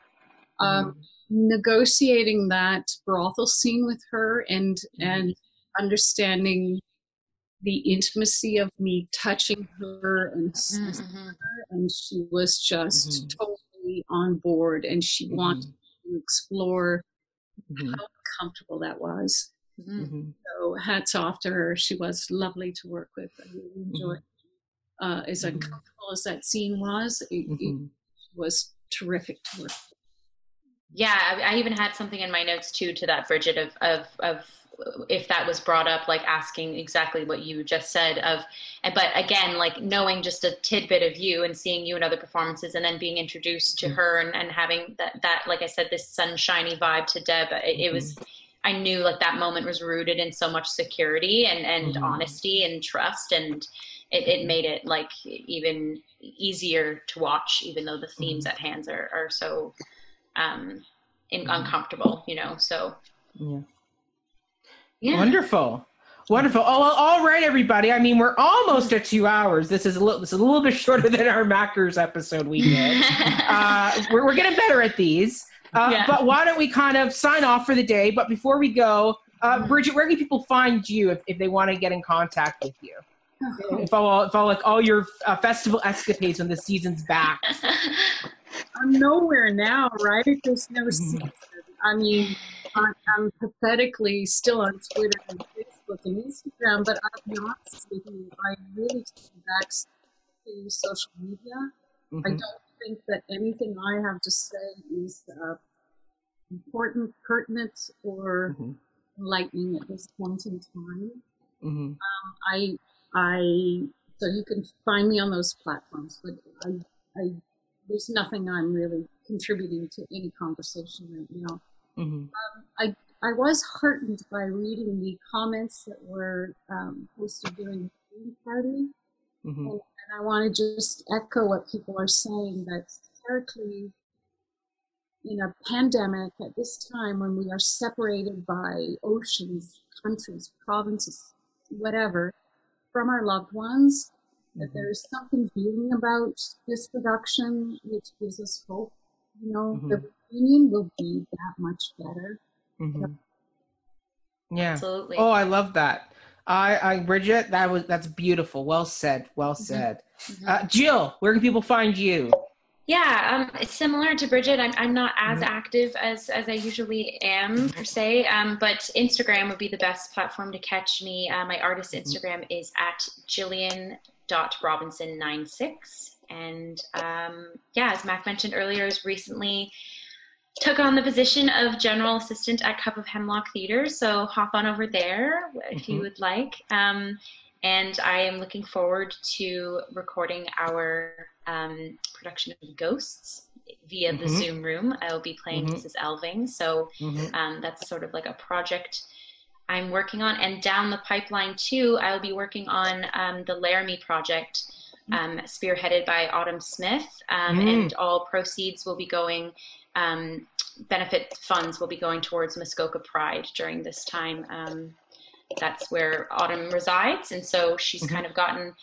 Um, negotiating that brothel scene with her and and understanding the intimacy of me touching her and seizing Mhm. her, and she was just Mhm. totally on board and she wanted to explore how comfortable that was. Mhm. Mhm. So hats off to her. She was lovely to work with. I really enjoyed. Uh, as Mhm. uncomfortable as that scene was, it, it was terrific to work. with. Yeah, I, I even had something in my notes too to that Brigit of of of if that was brought up, like asking exactly what you just said of, but again, like knowing just a tidbit of you and seeing you in other performances, and then being introduced to Mhm. her and, and having that that like I said, this sunshiny vibe to Deb. It, it was, I knew like that moment was rooted in so much security and and Mhm. honesty and trust, and it, it made it like even easier to watch, even though the themes at hands are are so um in, Mhm. uncomfortable you know so Yeah. yeah Wonderful. Wonderful. Oh, well, all right, everybody. I mean, we're almost at two hours. This is a little, this is a little bit shorter than our Mackers episode we did. uh, we're, we're getting better at these. Uh, Yeah. But why don't we kind of sign off for the day? But before we go, uh, Mhm. Brigit, where can people find you if, if they want to get in contact with you? If all, if all like all your uh, festival escapades when the season's back. I'm nowhere now, right? There's no season. I mean, I, I'm pathetically still on Twitter and Facebook and Instagram, but I'm not speaking. I really take back to social media. I Mhm. don't think that anything I have to say is uh, important, pertinent, or Mhm. enlightening at this point in time. Mhm. I, I, so you can find me on those platforms, but I, I, there's nothing I'm really contributing to any conversation right now. Mhm. I, I was heartened by reading the comments that were um, posted during the Party, Mhm. and I want to just echo what people are saying that Pericles, in a pandemic at this time when we are separated by oceans, countries, provinces, whatever, from our loved ones, that there's something healing about this production, which gives us hope. You know, the reunion will be that much better. Mhm. Yeah. Absolutely. Oh, I love that. I, I, Brigit, that was that's beautiful. Well said. Well said. Mhm. Uh, Jill, where can people find you? Yeah, um, it's similar to Brigit. I'm, I'm not as Mhm. active as, as I usually am, per se, um, but Instagram would be the best platform to catch me. Uh, my artist. Instagram is at Jillian dot jillian.robinson96. And um, yeah, as Mac mentioned earlier, is recently took on the position of general assistant at Cup of Hemlock Theater. So hop on over there if you Mhm. would like. Um, and I am looking forward to recording our um, production of Ghosts via the Mhm. Zoom room. I will be playing Mhm. Mrs. Alving. So Mhm. um, that's sort of like a project I'm working on. And down the pipeline, too, I will be working on um, the Laramie project, um, spearheaded by Autumn Smith. Um, Mm. And all proceeds will be going, um, benefit funds will be going towards Muskoka Pride during this time. Um, that's where Autumn resides. And so she's Mhm. kind of gotten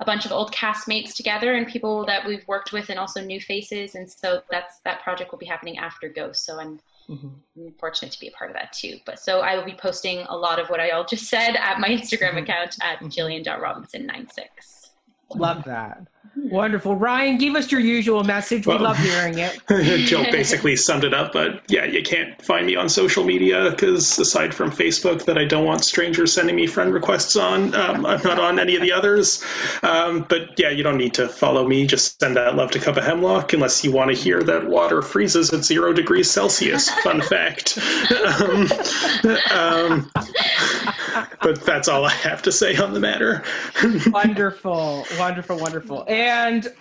a bunch of old castmates together and people that we've worked with and also new faces. And so that's that project will be happening after Ghost. So I'm Mhm. I'm fortunate to be a part of that too. But so I will be posting a lot of what I all just said at my Instagram Mhm. account at Mhm. jillian.robinson96. Love that. Wonderful. Ryan, give us your usual message. We Well- love hearing it. Jill basically summed it up, but yeah, you can't find me on social media because aside from Facebook, that I don't want strangers sending me friend requests on, um, I'm not on any of the others. Um, but yeah, you don't need to follow me. Just send that love to Cup of Hemlock unless you want to hear that water freezes at zero degrees Celsius. Fun fact. Um, um, but that's all I have to say on the matter. wonderful, wonderful, wonderful. And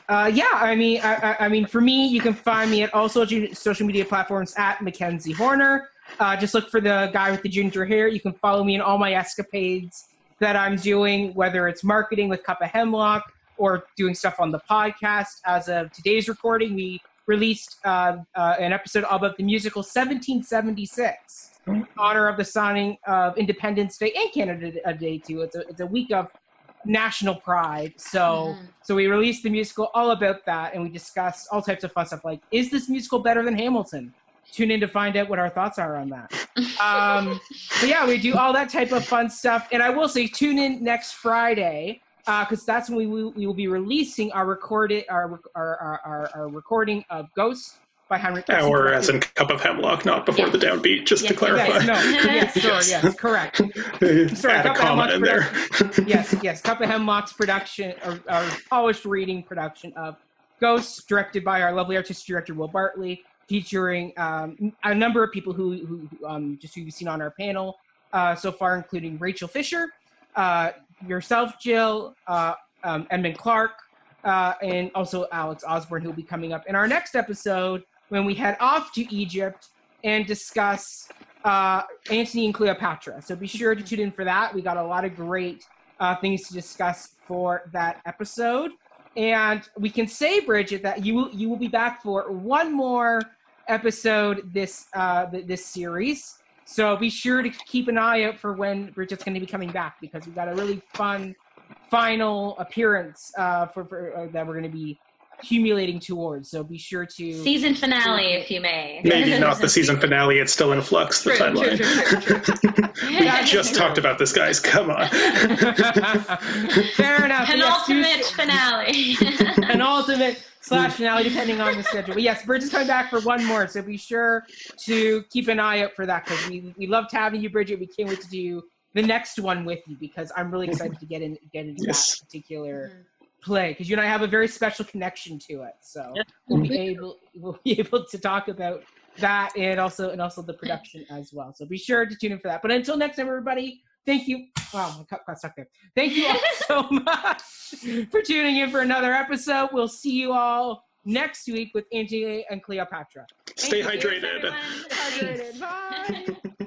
uh, yeah, I mean, I, I, mean, for me, you can find me at all social social media platforms at Mackenzie Horner. Uh, just look for the guy with the ginger hair. You can follow me in all my escapades that I'm doing, whether it's marketing with Cup of Hemlock or doing stuff on the podcast. As of today's recording, we released uh, uh, an episode about the musical 1776 in honor of the signing of Independence Day and Canada Day too. It's a, it's a week of national pride. So Mhm. so we released the musical all about that, and we discussed all types of fun stuff like, is this musical better than Hamilton? Tune in to find out what our thoughts are on that. Um, but yeah, we do all that type of fun stuff. And I will say, tune in next Friday because that's when we will, we will be releasing our recorded our our, our, our, our recording of Ghosts by Henrik. Ibsen, Or as in Cup of Hemlock, not before the downbeat, just to clarify. Yes, no, yes, sorry, Yes. yes, correct. Sorry, Add a Cup of comma in there. yes, yes. Cup of Hemlock's production, or, or polished reading production of Ghosts, directed by our lovely artistic director Will Bartley, featuring um, a number of people who, who um, just who you've seen on our panel uh, so far, including Rachel Fisher, uh, yourself, Jill, uh, um, Edmund Clark, uh, and also Alex Osborne, who will be coming up in our next episode when we head off to Egypt and discuss uh, Antony and Cleopatra. So be sure to tune in for that. We got a lot of great uh, things to discuss for that episode. And we can say, Brigit, that you will you will be back for one more episode this uh, th- this series. So be sure to keep an eye out for when Brigit's going to be coming back because we got a really fun final appearance uh, for, for uh, that we're going to be accumulating towards. So be sure to Season finale, if you may. Maybe not the season finale. It's still in flux. The True, true, timeline. true, true, we Yeah, just true. talked about this, guys. Come on. Fair enough. Yes, Penultimate Tuesday- finale. An ultimate slash finale, depending on the schedule. But yes, Brigit's coming back for one more, so be sure to keep an eye out for that because we we loved having you, Brigit. We can't wait to do the next one with you because I'm really excited to get in get into Yes. that particular mm-hmm. Play because you and I have a very special connection to it. So we'll be able we'll be able to talk about that and also and also the production as well. So be sure to tune in for that. But until next time, everybody, thank you. Wow, my cup got stuck there. Thank you all so much for tuning in for another episode. We'll see you all next week with Antony and Cleopatra. Stay you. hydrated. Everyone. Hydrated. Bye.